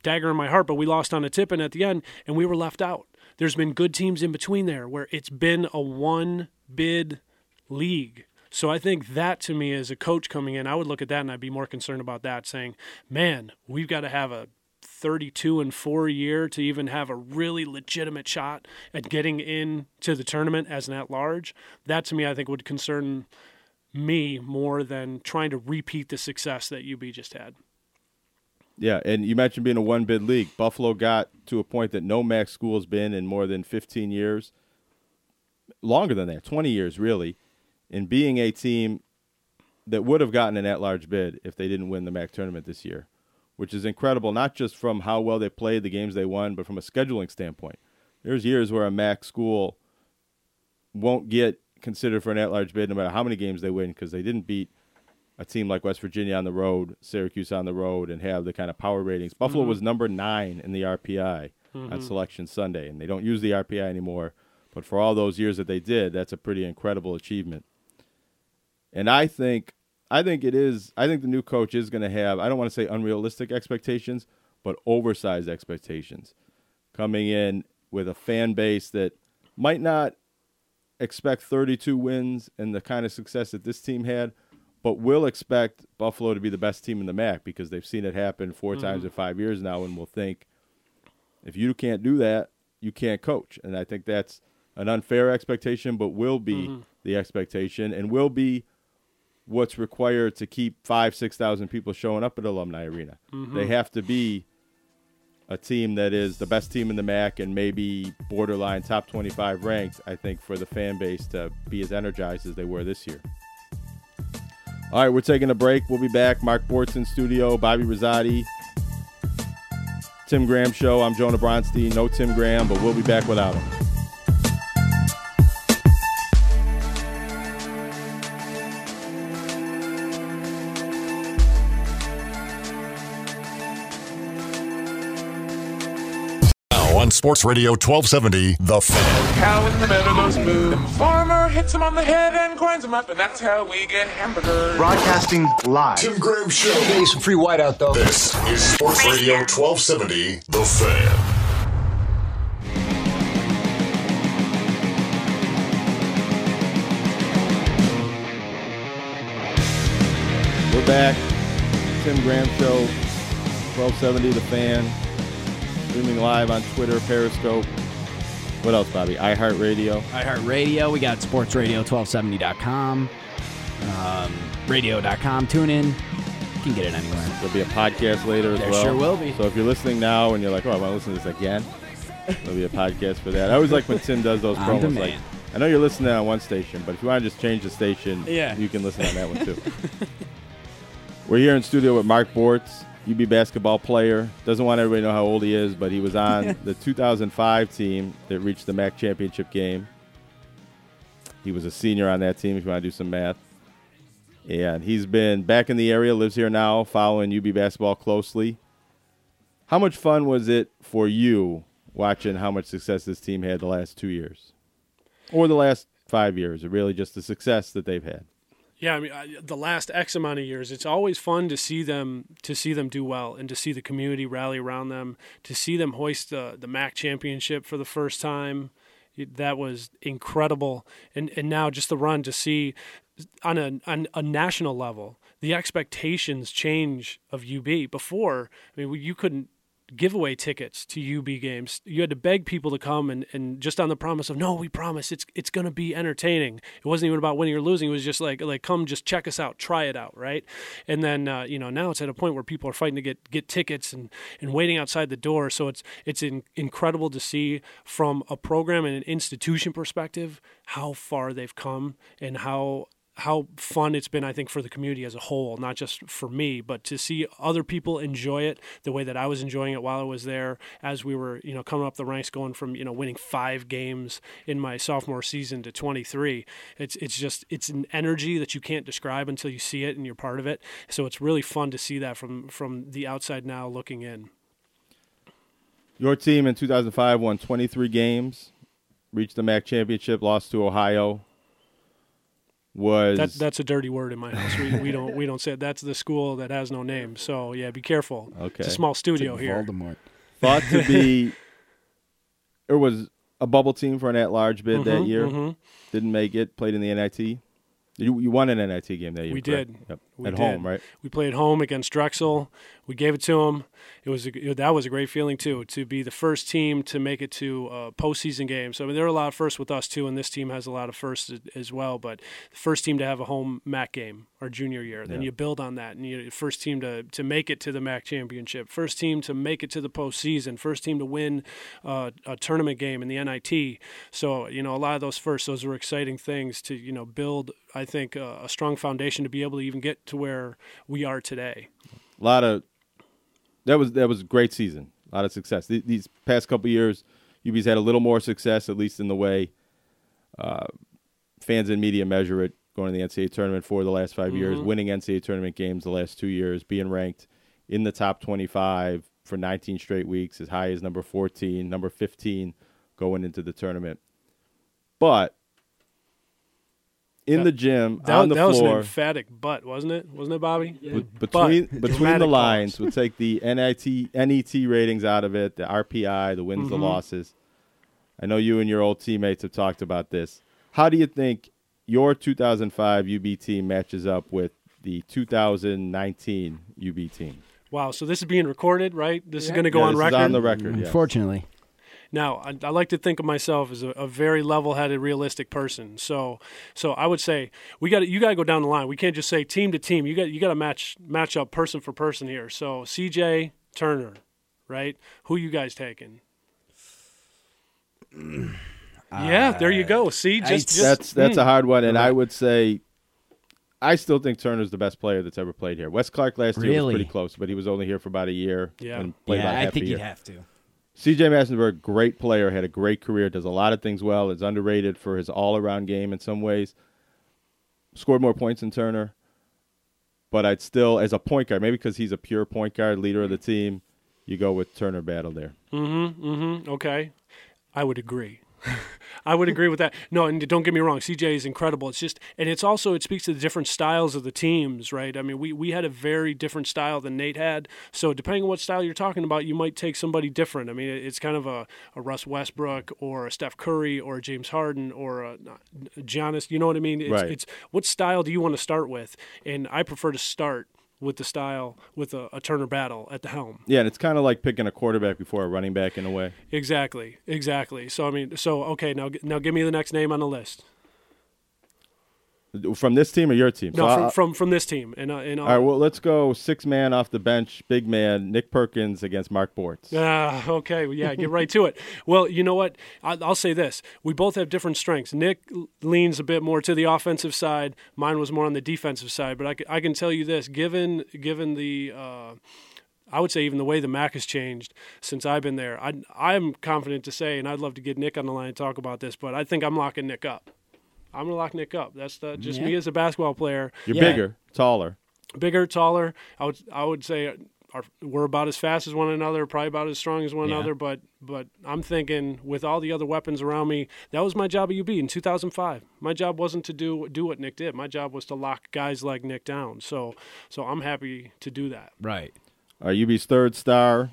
Dagger in my heart, but we lost on a tip and at the end and we were left out. There's been good teams in between there where it's been a one bid league. So I think that to me as a coach coming in, I would look at that and I'd be more concerned about that saying, "Man, we've got to have a 32 and 4 year to even have a really legitimate shot at getting into the tournament as an at large." That to me I think would concern me more than trying to repeat the success that UB just had. Yeah, and you mentioned being a one bid league. Buffalo got to a point that no MAC school has been in more than 15 years, longer than that, 20 years really, in being a team that would have gotten an at large bid if they didn't win the MAC tournament this year, which is incredible, not just from how well they played, the games they won, but from a scheduling standpoint. There's years where a MAC school won't get considered for an at large bid no matter how many games they win because they didn't beat a team like West Virginia on the road, Syracuse on the road, and have the kind of power ratings. Buffalo Mhm. was number nine in the RPI on Mhm. Selection Sunday, and they don't use the RPI anymore. But for all those years that they did, that's a pretty incredible achievement. And I think, I think it is. I think the new coach is going to have. I don't want to say unrealistic expectations, but oversized expectations, coming in with a fan base that might not expect 32 wins and the kind of success that this team had, but will expect Buffalo to be the best team in the MAC because they've seen it happen 4 times in five years now, and will think if you can't do that, you can't coach. And I think that's an unfair expectation, but will be Mhm. the expectation and will be what's required to keep five, six thousand people showing up at Alumni Arena. Mhm. They have to be a team that is the best team in the MAC and maybe borderline top 25 ranked, I think, for the fan base to be as energized as they were this year. All right, we're taking a break. We'll be back. Mark Bortz in studio, Bobby Rosati, Tim Graham Show. I'm Jonah Bronstein. No Tim Graham, but we'll be back without him. Sports Radio 1270, The Fan. Cow in the meadows moo. Farmer hits him on the head and grinds him up, and that's how we get hamburgers. Broadcasting live. Tim Graham Show. Give me some free whiteout, though. This is Sports Radio 1270, The Fan. We're back. Tim Graham Show, 1270 The Fan. Streaming live on Twitter, Periscope. What else, Bobby? iHeartRadio. iHeartRadio. We got sportsradio1270.com, um, radio.com. Tune in. You can get it anywhere. There'll be a podcast later as There well. sure will be. So if you're listening now and you're like, oh, I want to listen to this again, there'll be a podcast for that. I always like when Tim does those *laughs* promos. demand. Like, I know you're listening on one station, but if you want to just change the station, Yeah. you can listen on that one too. *laughs* We're here in studio with Mark Bortz, UB basketball player. Doesn't want everybody to know how old he is, but he was on *laughs* the 2005 team that reached the MAC championship game. He was a senior on that team. If you want to do some math, And he's been back in the area, lives here now, following UB basketball closely. How much fun was it for you watching how much success this team had the last two years? Or the last five years, or really just the success that they've had? Yeah, I mean, I, the last X amount of years, it's always fun to see them to see them do well and to see the community rally around them, to see them hoist the the MAC championship for the first time. That was incredible, and and now just the run to see on a on a national level, the expectations change of UB. Before, I mean, you couldn't giveaway tickets to UB games. You had to beg people to come and, and just on the promise of no, we promise it's it's going to be entertaining. It wasn't even about winning or losing. It was just like like come just check us out, try it out, right? And then uh, you know now it's at a point where people are fighting to get get tickets and, and waiting outside the door. So it's it's in, incredible to see from a program and an institution perspective how far they've come and how how fun it's been, I think, for the community as a whole, not just for me, but to see other people enjoy it the way that I was enjoying it while I was there, as we were, you know, coming up the ranks, going from, you know, winning five games in my sophomore season to 23. It's it's just it's an energy that you can't describe until you see it and you're part of it. So it's really fun to see that from from the outside now looking in. Your team in 2005 won 23 games, reached the MAC championship, lost to Ohio. Was that, that's a dirty word in my house. We, we don't we don't say it. that's the school that has no name. So yeah, be careful. Okay, it's a small studio here. Voldemort. thought to be *laughs* there was a bubble team for an at-large bid that Mhm, year. mhm. Didn't make it. Played in the NIT. You, you won an NIT game that year. We correct? did. Yep. We At did. home, right? We played home against Drexel. We gave it to them. It was a, that was a great feeling too to be the first team to make it to a postseason game. So I mean, there are a lot of firsts with us too, and this team has a lot of firsts as- well. But the first team to have a home MAC game our junior year, then Yeah. you build on that, and you first team to to make it to the MAC championship, first team to make it to the postseason, first team to win uh, a tournament game in the NIT. So you know, a lot of those firsts, those were exciting things to you know build. I think uh, a strong foundation to be able to even get to where we are today. A lot of that was that was a great season. A lot of success. Th- These past couple years, UB's had a little more success, at least in the way uh, fans and media measure it. Going to the NCAA tournament for the last 5 years, Mhm. winning NCAA tournament games the last two years, being ranked in the top 25 for 19 straight weeks, as high as number 14, number 15 going into the tournament. But in That- the gym, That, on the that was an emphatic butt, wasn't it? Wasn't it, Bobby? Be- But, between between the lines, we'll take the NIT NET ratings out of it, the RPI, the wins, the Mhm. losses. I know you and your old teammates have talked about this. How do you think your 2005 UB team matches up with the 2019 UB team? Wow, so this is being recorded, right? This is going to go Yeah, on this is record. on the record, yes. Unfortunately. Now, I, I like to think of myself as a, a very level-headed, realistic person. So, so I would say we got you got to go down the line. We can't just say team to team. You got you got to match match up person for person here. So, CJ Turner, right? Who you guys taking? yeah, there you go. See, just, just that's that's mm. a hard one, and I would say I still think Turner's the best player that's ever played here. Wes Clark last year was pretty close, but he was only here for about a year. Yeah. and played Yeah, about I half think a you'd have to. CJ Massenberg, great player, had a great career, does a lot of things well, is underrated for his all around game in some ways. Scored more points than Turner. But I'd still, as a point guard, maybe because he's a pure point guard, leader of the team, you go with Turner Battle there. Mm-hmm. Mm-hmm. Okay. I would agree. *laughs* I would agree with that. No, and don't get me wrong, CJ is incredible. It's just, and it's also it speaks to the different styles of the teams, right? I mean, we we had a very different style than Nate had. So depending on what style you're talking about, you might take somebody different. I mean, it's kind of a, a Russ Westbrook or a Steph Curry or a James Harden or a, Giannis. You know what I mean? It's, Right. it's what style do you want to start with? And I prefer to start with the style with a, a Turner Battle at the helm. Yeah, and it's kind of like picking a quarterback before a running back in a way. Exactly, exactly. So I mean, so okay, now now give me the next name on the list. From this team or your team? No, So from, I- from from this team, and uh, and all right, well, let's go six man off the bench, big man, Nick Perkins against Mark Bortz. Ah, okay, well, yeah, get right to it. Well, you know what? I, I'll say this: we both have different strengths. Nick leans a bit more to the offensive side. Mine was more on the defensive side. But I can tell you this: given given the uh, I would say even the way the MAC has changed since I've been there, I, I'm confident to say, and I'd love to get Nick on the line and talk about this, but I think I'm locking Nick up. I'm gonna lock Nick up. That's the, just Yeah. me as a basketball player. You're Yeah. bigger, taller. bigger, taller. I would I would say are, we're about as fast as one another, probably about as strong as one Yeah. another. But but I'm thinking with all the other weapons around me, that was my job at UB in 2005. My job wasn't to do do what Nick did. My job was to lock guys like Nick down. So so I'm happy to do that. Right. Uh, all right, UB's third star,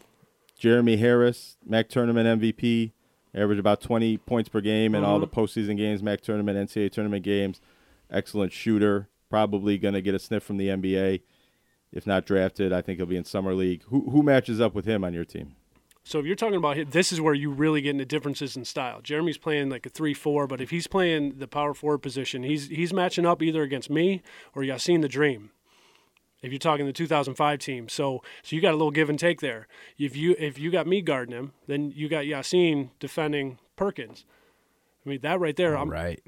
Jeremy Harris, MAC tournament MVP, averaged about 20 points per game in all the mm-hmm. postseason games, MAC tournament, NCAA tournament games. Excellent shooter, probably going to get a sniff from the NBA. If not drafted, I think he'll be in summer league. Who who matches up with him on your team? So if you're talking about him, this is where you really get into differences in style. Jeremy's playing like a three-four, but if he's playing the power forward position, he's he's matching up either against me or Yassine the Dream. If you're talking the 2005 team, so so you got a little give and take there. If you if you got me guarding him, then you got Yassine defending Perkins. I mean that right there. I'm, Right.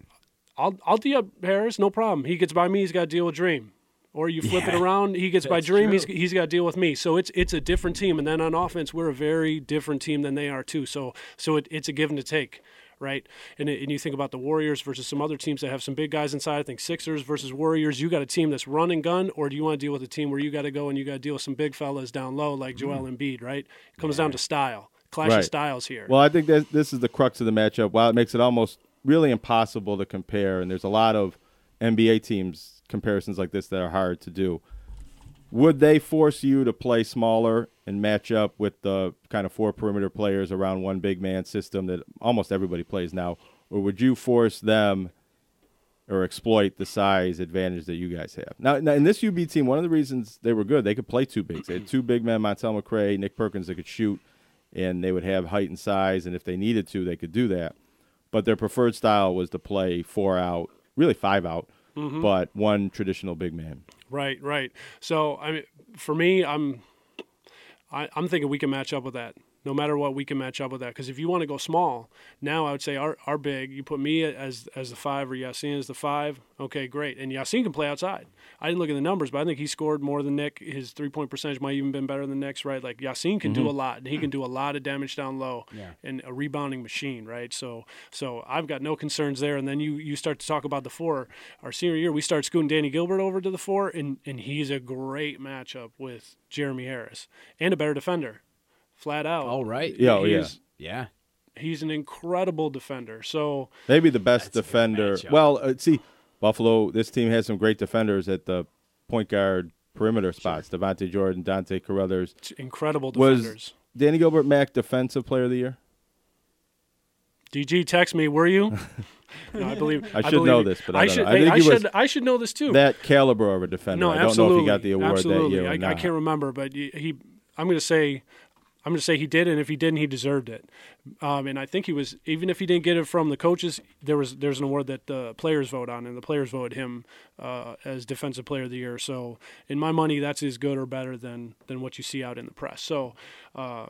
I'll I'll D up Harris, no problem. He gets by me, he's got to deal with Dream. Or you flip it around, he gets by that's Dream, he's he's got to deal with me. So it's it's a different team. And then on offense, we're a very different team than they are too. So so it, it's a give and a take, right? And and you think about the Warriors versus some other teams that have some big guys inside. I think Sixers versus Warriors. You got a team that's run and gun, or do you want to deal with a team where you got to go and you got to deal with some big fellas down low like Joel Embiid, right? It comes down to style, clash of Mm. Styles here. Well, I think that this is the crux of the matchup. While it makes it almost really impossible to compare, and there's a lot of NBA teams comparisons like this that are hard to do. Would they force you to play smaller and match up with the kind of four perimeter players around one big man system that almost everybody plays now, or would you force them or exploit the size advantage that you guys have? Now, now in this UB team, one of the reasons they were good, they could play two bigs. They had two big men, Montell McRae, Nick Perkins, that could shoot, and they would have height and size, and if they needed to, they could do that. But their preferred style was to play four out, really five out, Mm-hmm. but one traditional big man. Right, right. So I mean, for me, I'm, I, I'm thinking we can match up with that. No matter what, we can match up with that. Because if you want to go small, now I would say our, our big. You put me as as the five or Yassine as the five. Okay, great. And Yassine can play outside. I didn't look at the numbers, but I think he scored more than Nick. His three point percentage might even been better than Nick's. Right, like Yassine can do mm-hmm. a lot, and he can do a lot of damage down low, Yeah. and a rebounding machine. Right. So so I've got no concerns there. And then you you start to talk about the four. Our senior year, we start scooting Danny Gilbert over to the four, and and he's a great matchup with Jeremy Harris and a better defender, flat out. Oh, right. Yeah, oh, yeah. He's- Yeah. He's an incredible defender. So Maybe the best That's a good defender. Well, uh, see, Buffalo. This team has some great defenders at the point guard perimeter spots. Davonta Jordan, Dontay Caruthers. it's incredible Was. Danny Gilbert MAC Defensive Player of the Year? DG, text me. Were you? *laughs* no, I believe. I should believe know this, but I don't should. know. I think I should. I should know this too. That caliber of a defender. no, I don't absolutely. know if he got the award absolutely. that year or I, not. I can't remember, but he. he I'm going to say. I'm going to say he did, and if he didn't, he deserved it. Um, and I think he was, even if he didn't get it from the coaches, there was there's an award that the players vote on, and the players voted him uh, as defensive player of the year. So, in my money, that's as good or better than than what you see out in the press. So, uh,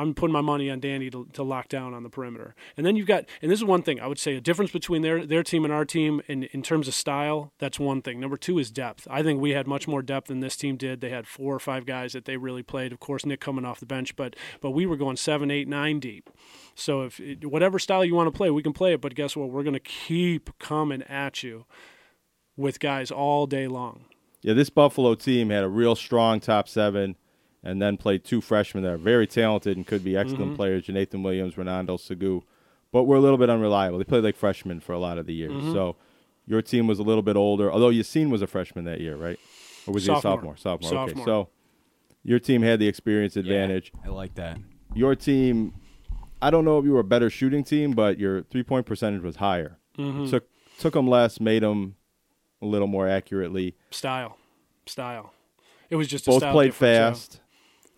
I'm putting my money on Danny to, to lock down on the perimeter. And then you've got, and this is one thing I would say, a difference between their their team and our team in, in terms of style. That's one thing. Number two is depth. I think we had much more depth than this team did. They had four or five guys that they really played. Of course, Nick coming off the bench, but but we were going seven, eight, nine deep. So if whatever style you want to play, we can play it. But guess what? We're going to keep coming at you with guys all day long. Yeah, this Buffalo team had a real strong top seven, and then played two freshmen that are very talented and could be excellent Mhm. players: Jeenathan Williams, Ronaldo Segu, but were a little bit unreliable. They played like freshmen for a lot of the years. Mhm. So your team was a little bit older, although Yassine was a freshman that year, right? Or was he a Sophomore. sophomore? Sophomore. Okay, so your team had the experience advantage. I like that. Your team, I don't know if you were a better shooting team, but your three point percentage was higher. Mhm. Took took them less, made them a little more accurately. Style, style. It was just a both style played fast. yeah.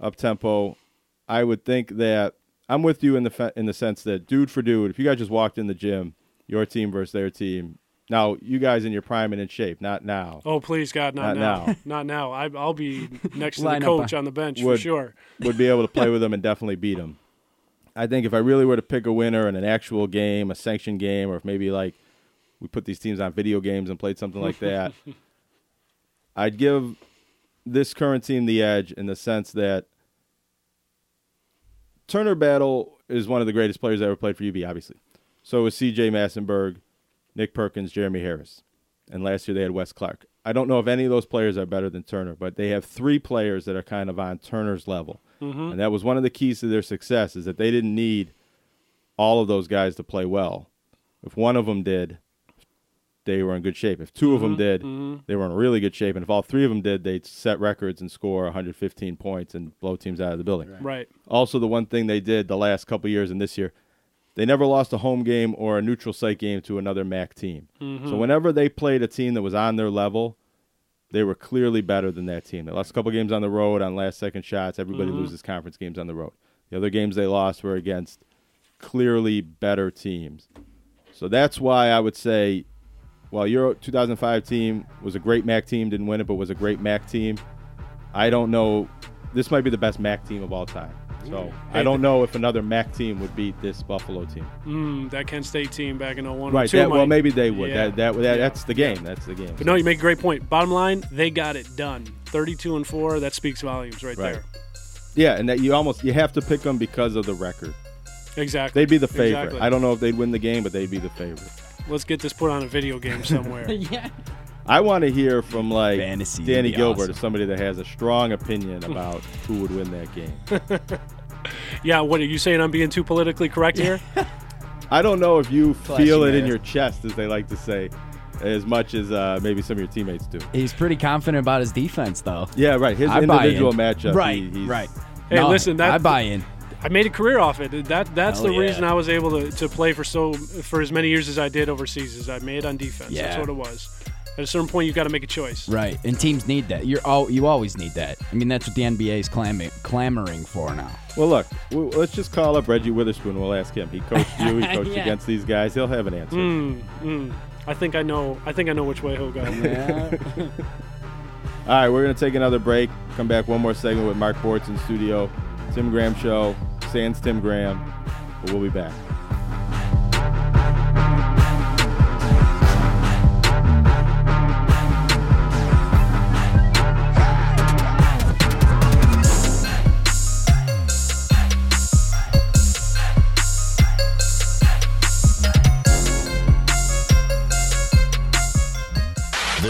Fast, up tempo. I would think that I'm with you in the fe- in the sense that dude for dude, if you guys just walked in the gym, your team versus their team. Now you guys in your prime and in shape, not now. Oh please God, not, Not now. now. *laughs* not now. I, I'll be next to the coach on- on the bench would, for sure. would be able to play *laughs* with them and definitely beat them. I think if I really were to pick a winner in an actual game, a sanctioned game, or if maybe like we put these teams on video games and played something like that, *laughs* I'd give this current team the edge in the sense that Turner Battle is one of the greatest players that ever played for UB, obviously. So is CJ Massenberg. Nick Perkins, Jeremy Harris, and last year they had Wes Clark. I don't know if any of those players are better than Turner, but they have three players that are kind of on Turner's level, Mhm. and that was one of the keys to their success is that they didn't need all of those guys to play well. If one of them did, they were in good shape. If 2 of them Mhm, did, mhm. they were in really good shape. And if all three of them did, they'd set records and score 115 points and blow teams out of the building. Right. Also, the one thing they did the last couple years and this year, they never lost a home game or a neutral site game to another MAC team. Mhm. So whenever they played a team that was on their level, they were clearly better than that team. They lost a couple games on the road on last second shots. Everybody Mhm. loses conference games on the road. The other games they lost were against clearly better teams. So that's why I would say, while your 2005 team was a great MAC team, didn't win it, but was a great MAC team. I don't know. This might be the best MAC team of all time. So I don't know if another MAC team would beat this Buffalo team. Mm, that Kent State team back in 01. Right. 02 That, well, maybe they would. Yeah. That, that, that that's the game. That's the game. But no, you make a great point. Bottom line, they got it done. 32 and 4, that speaks volumes right, Right. there. Yeah, and that you almost you have to pick them because of the record. Exactly. They'd be the favorite. Exactly. I don't know if they'd win the game, but they'd be the favorite. Let's get this put on a video game somewhere. *laughs* yeah. I want to hear from like Fantasy Danny Gilbert, awesome. somebody that has a strong opinion about *laughs* who would win that game. *laughs* Yeah, what are you saying? I'm being too politically correct here? I don't know if you Flashy feel it in your chest, as they like to say, as much as uh, maybe some of your teammates do. He's pretty confident about his defense, though. Yeah, right. His I individual in. matchup, Right, he- he's- right. Hey, No, listen, that I buy in. I made a career off it. That that's Hell the yeah. reason I was able to, to play for so for as many years as I did overseas. Is I made on defense. That's what it was. At a certain point, you've got to make a choice. Right, and teams need that. You're all you always need that. I mean, that's what the NBA is clamoring, clamoring for now. Well, look, w- let's just call up Reggie Witherspoon. We'll ask him. He coached you. He *laughs* coached Yeah. against these guys. He'll have an answer. Mm, mm. I think I know. I think I know which way he'll go. *laughs* All right, we're going to take another break. Come back one more segment with Mark Bortz in studio. Tim Graham Show. Sans Tim Graham. We'll be back.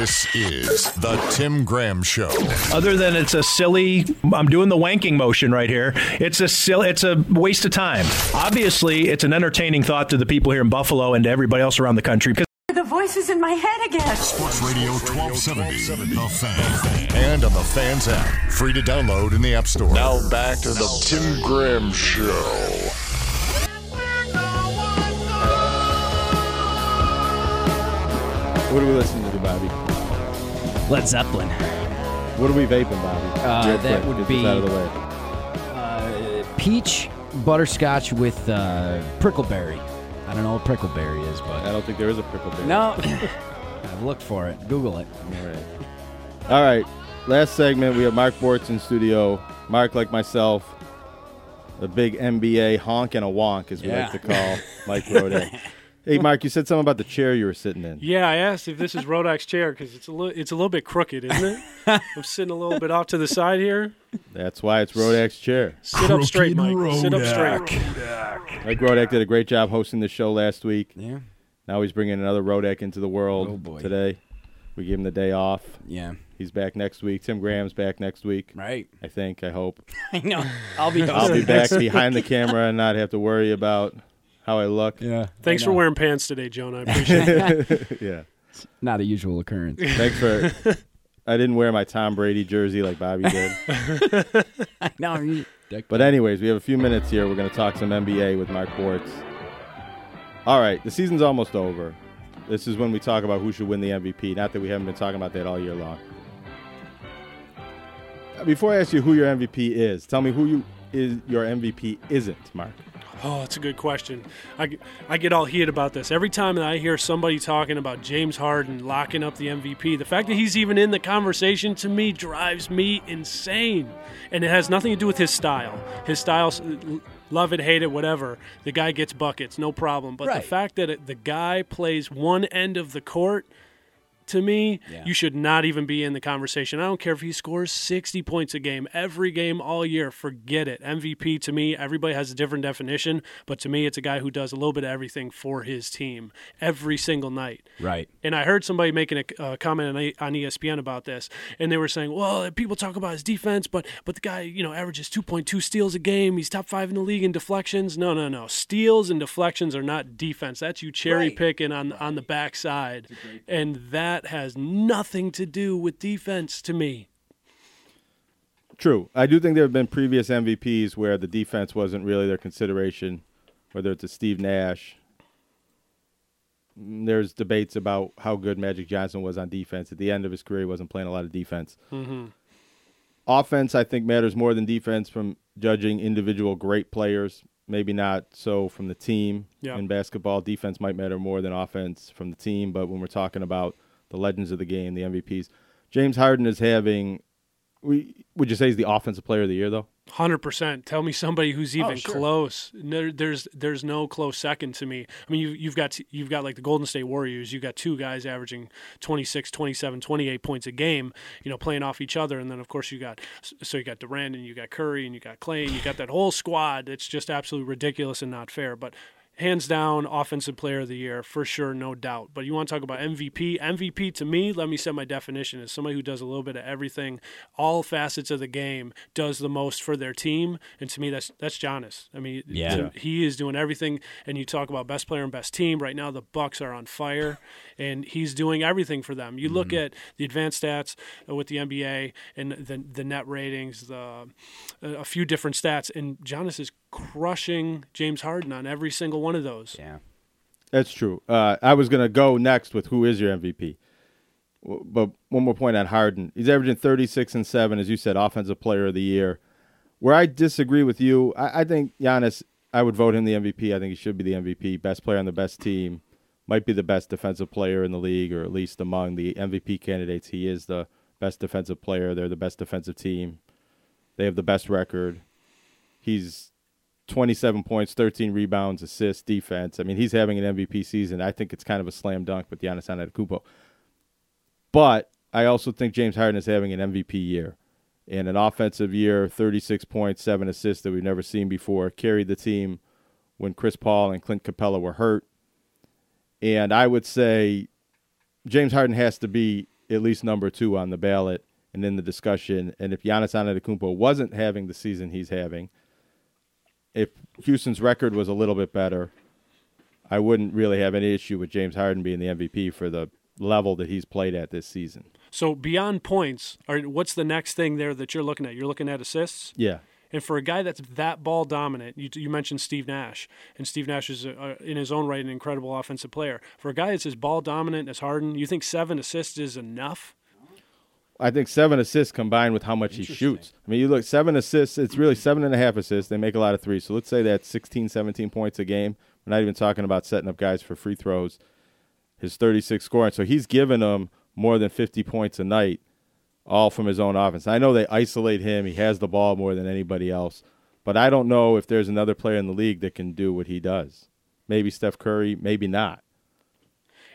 This is the Tim Graham Show. Other than it's a silly, I'm doing the wanking motion right here. It's a silly, it's a waste of time. Obviously, it's an entertaining thought to the people here in Buffalo and to everybody else around the country. Because The voice is in my head again. Sports Radio 1270, The Fan. And on the Fans app. Free to download in the App Store. Now back to the Tim Graham Show. What are we listening to, Bobby? Led Zeppelin. What are we vaping, Bobby? Uh, Real that quick, would be out of the way. uh, peach butterscotch with uh, prickleberry. I don't know what prickleberry is, but I don't think there is a prickleberry. no. *laughs* *laughs* I've looked for it. Google it. All right. All right. Last segment, we have Mark Bortz in studio. Mark, like myself, the big NBA honk and a wonk, as we Yeah. like to call *laughs* Mike Rodak. Hey, Mark, you said something about the chair you were sitting in. Yeah, I asked if this is Rodak's chair because it's a little it's a little bit crooked, isn't it? *laughs* I'm sitting a little bit off to the side here. That's why it's Rodak's chair. Sit up straight, Mike. Sit up straight. Mike Rodak did a great job hosting the show last week. Yeah. Now he's bringing another Rodak into the world Oh, boy. today. We gave him the day off. Yeah. He's back next week. Tim Graham's back next week. Right. I think. I hope. *laughs* I know. I'll be I'll be back behind the camera and not have to worry about how I look. Yeah. Thanks for wearing pants today, Joan. I appreciate it. *laughs* yeah. Not a usual occurrence. Thanks for. *laughs* I didn't wear my Tom Brady jersey like Bobby did. *laughs* no, you- But anyways, we have a few minutes here. We're going to talk some NBA with Mark Bortz. All right, the season's almost over. This is when we talk about who should win the MVP. Not that we haven't been talking about that all year long. Uh, Before I ask you who your MVP is, tell me who you is your MVP isn't, Mark. Oh, that's a good question. I, I get all heated about this. Every time that I hear somebody talking about James Harden locking up the MVP, the fact that he's even in the conversation to me drives me insane. And it has nothing to do with his style. His style, love it, hate it, whatever. The guy gets buckets, no problem. But Right. the fact that it, the guy plays one end of the court to me, Yeah. you should not even be in the conversation. I don't care if he scores 60 points a game, every game all year, forget it. MVP to me, everybody has a different definition, but to me, it's a guy who does a little bit of everything for his team every single night. Right. And I heard somebody making a uh, comment on, on ESPN about this, and they were saying, "Well, people talk about his defense, but but the guy, you know, averages 2.2 steals a game. He's top five in the league in deflections. No, no, no. Steals and deflections are not defense. That's you cherry picking on on the backside, and that has nothing to do with defense to me. True. I do think there have been previous MVPs where the defense wasn't really their consideration, whether it's a Steve Nash. Mm, There's debates about how good Magic Johnson was on defense. At the end of his career, he wasn't playing a lot of defense. Mm-hmm. Offense, I think, matters more than defense from judging individual great players. Maybe not so from the team Yeah. in basketball. Defense might matter more than offense from the team, but when we're talking about the legends of the game, the MVPs, James Harden is having. We would you say he's the offensive player of the year though? Hundred percent. Tell me somebody who's even oh, sure. close. No, there's there's no close second to me. I mean, you, you've got you've got like the Golden State Warriors. You've got two guys averaging 26, 27, 28 points a game. You know, playing off each other, and then of course you got so you got Durant and you got Curry and you got Clay and you got that whole squad. It's just absolutely ridiculous and not fair. But hands down, offensive player of the year for sure, no doubt. But you want to talk about MVP? MVP to me, let me set my definition as somebody who does a little bit of everything, all facets of the game, does the most for their team, and to me, that's that's Giannis. I mean, Yeah. he is doing everything. And you talk about best player and best team. Right now, the Bucks are on fire, *laughs* and he's doing everything for them. You look mm-hmm. at the advanced stats with the NBA and the the net ratings, the a few different stats, and Giannis is crushing James Harden on every single one of those. Yeah. That's true. Uh, I was going to go next with who is your MVP. But one more point on Harden. He's averaging 36 and 7, as you said, offensive player of the year. Where I disagree with you, I, I think Giannis, I would vote him the MVP. I think he should be the MVP. Best player on the best team. Might be the best defensive player in the league, or at least among the MVP candidates. He is the best defensive player. They're the best defensive team. They have the best record. He's 27 points, 13 rebounds, assists, defense. I mean, he's having an MVP season. I think it's kind of a slam dunk with Giannis Antetokounmpo. But I also think James Harden is having an MVP year and an offensive year, 36 points, seven assists that we've never seen before. Carried the team when Chris Paul and Clint Capela were hurt. And I would say James Harden has to be at least number two on the ballot and in the discussion. And if Giannis Antetokounmpo wasn't having the season he's having, if Houston's record was a little bit better, I wouldn't really have any issue with James Harden being the MVP for the level that he's played at this season. So beyond points, are, what's the next thing there that you're looking at? You're looking at assists. Yeah. And for a guy that's that ball dominant, you, you mentioned Steve Nash, and Steve Nash is a, a, in his own right an incredible offensive player. For a guy that's as ball dominant as Harden, you think seven assists is enough? I think seven assists combined with how much he shoots. I mean, you look, seven assists, it's really seven and a half assists. They make a lot of threes. So let's say that's 16, 17 points a game. We're not even talking about setting up guys for free throws. His 36 scoring. So he's given them more than 50 points a night, all from his own offense. I know they isolate him. He has the ball more than anybody else. But I don't know if there's another player in the league that can do what he does. Maybe Steph Curry, maybe not.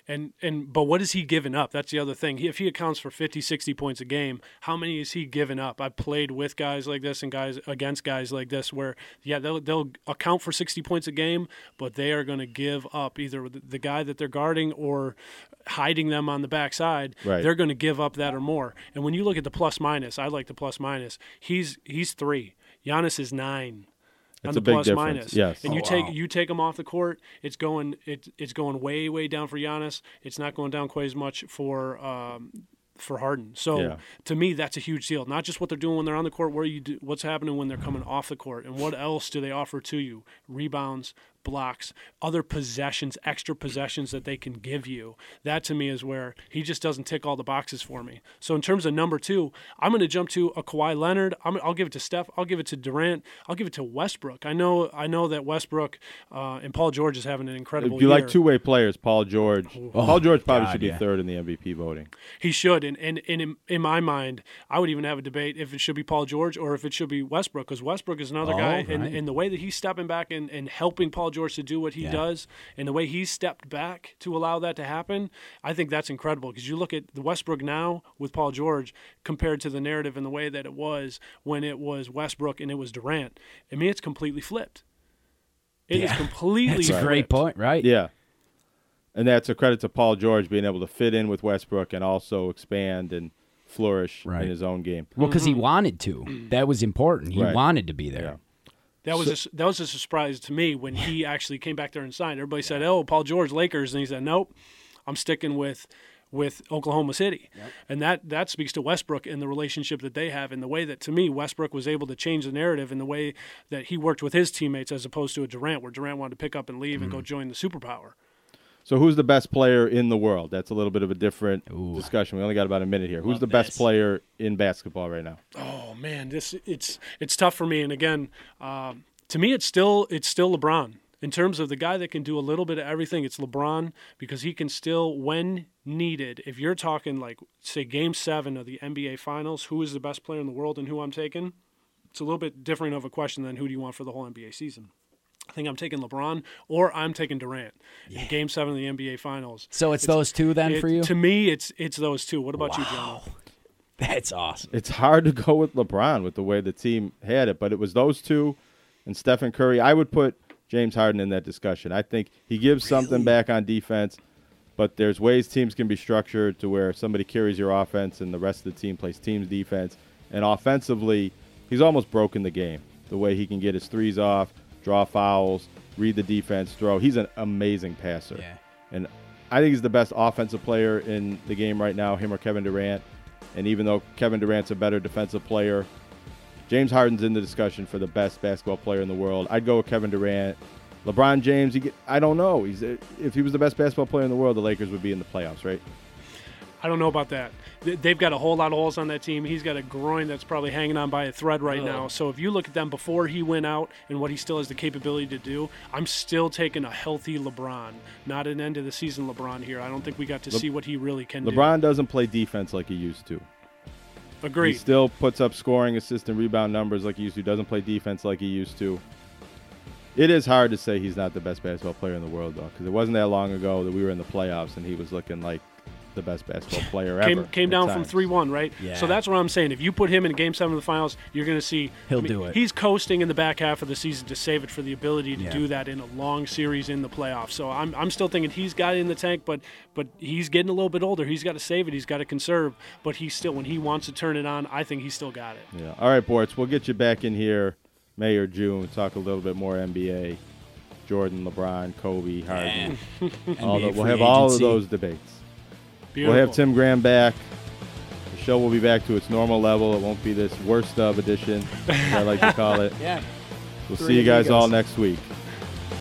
And and but what is he giving up? That's the other thing. He, if he accounts for 50, 60 points a game, how many is he giving up? I've played with guys like this and guys against guys like this where yeah, they'll they'll account for 60 points a game, but they are going to give up either the, guy that they're guarding or hiding them on the backside. Right. They're going to give up that or more. And when you look at the plus minus, I like the plus minus. He's he's 3. Giannis is 9 It's on a the big plus difference, minus. yes. And Oh, you take wow. you take him off the court, it's going it, it's going way way down for Giannis. It's not going down quite as much for um, for Harden. So Yeah. to me, that's a huge deal. Not just what they're doing when they're on the court, where you do, what's happening when they're coming off the court, and what else do they offer to you? Rebounds, blocks, other possessions, extra possessions that they can give you. That to me is where he just doesn't tick all the boxes for me. So in terms of number two, I'm going to jump to a Kawhi Leonard. I'm, I'll give it to Steph. I'll give it to Durant. I'll give it to Westbrook. I know I know that Westbrook uh, and Paul George is having an incredible If you year. like two way players, Paul George. Paul George probably God, should be yeah. third in the MVP voting. He should, and, and, and in, in my mind, I would even have a debate if it should be Paul George or if it should be Westbrook, because Westbrook is another Oh, guy, and, right. and the way that he's stepping back and, and helping Paul George to do what he Yeah. does and the way he stepped back to allow that to happen, I think that's incredible because you look at the Westbrook now with Paul George compared to the narrative and the way that it was when it was Westbrook and it was Durant. I mean, it's completely flipped. It is Yeah. *laughs* completely That's a great point, right? Yeah. And that's a credit to Paul George being able to fit in with Westbrook and also expand and flourish Right. in his own game. Well, because he mm-hmm. wanted to. That was important. He Right. wanted to be there. That was a s that was a surprise to me when he *laughs* actually came back there and signed. Everybody said, "Oh, Paul George, Lakers," and he said, "Nope, I'm sticking with with Oklahoma City," and that that speaks to Westbrook and the relationship that they have, and the way that to me Westbrook was able to change the narrative in the way that he worked with his teammates as opposed to a Durant, where Durant wanted to pick up and leave and go mm-hmm. join the superpower. So who's the best player in the world? That's a little bit of a different discussion. We only got about a minute here. Who's Love the best this. player in basketball right now? Oh man, this it's it's tough for me. And again, um, to me, it's still it's still LeBron in terms of the guy that can do a little bit of everything. It's LeBron because he can still, when needed, if you're talking like say Game Seven of the NBA Finals, who is the best player in the world and who I'm taking? It's a little bit different of a question than who do you want for the whole NBA season. I think I'm taking LeBron or I'm taking Durant in Game Seven of the NBA Finals. So it's those two then it- for you? To me, it's it's those two. What about you, John? *laughs* That's awesome. It's hard to go with LeBron with the way the team had it, but it was those two and Stephen Curry. I would put James Harden in that discussion. I think he gives something back on defense, but there's ways teams can be structured to where somebody carries your offense and the rest of the team plays team's defense. And offensively, he's almost broken the game. The way he can get his threes off, draw fouls, read the defense, throw. He's an amazing passer. Yeah. And I think he's the best offensive player in the game right now, him or Kevin Durant. And even though Kevin Durant's a better defensive player, James Harden's in the discussion for the best basketball player in the world. I'd go with Kevin Durant. LeBron James, he get, I don't know. He's uh, if he was the best basketball player in the world, the Lakers would be in the playoffs, right? I don't know about that. They- They've got a whole lot of holes on that team. He's got a groin that's probably hanging on by a thread right oh. now. So if you look at them before he went out and what he still has the capability to do, I'm still taking a healthy LeBron, not an end of the season LeBron here. I don't think we got to Le- see what he really can do. LeBron doesn't play defense like he used to. Agreed. He still puts up scoring, assist, and rebound numbers like he used to. Doesn't play defense like he used to. It is hard to say he's not the best basketball player in the world, though, because it wasn't that long ago that we were in the playoffs and he was looking like the best basketball *laughs* player Came, ever. came at down from 3 1, right? Yeah. So that's what I'm saying. If you put him in Game 7 of the finals, you're going to see. He'll I mean, do it. He's coasting in the back half of the season to save it for the ability to Yeah. do that in a long series in the playoffs. So I'm, I'm still thinking he's got it in the tank, but but he's getting a little bit older. He's got to save it. He's got to conserve. But he's still, when he wants to turn it on, I think he's still got it. Yeah. All right, Bortz, we'll get you back in here May or June, talk a little bit more NBA. Jordan, LeBron, Kobe, Harden. *laughs* all the, we'll free have all of those debates. Beautiful. We'll have Tim Graham back. The show will be back to its normal level. It won't be this worst of edition, as I like to call it. *laughs* Yeah. We'll Three see you guys amigos. all next week.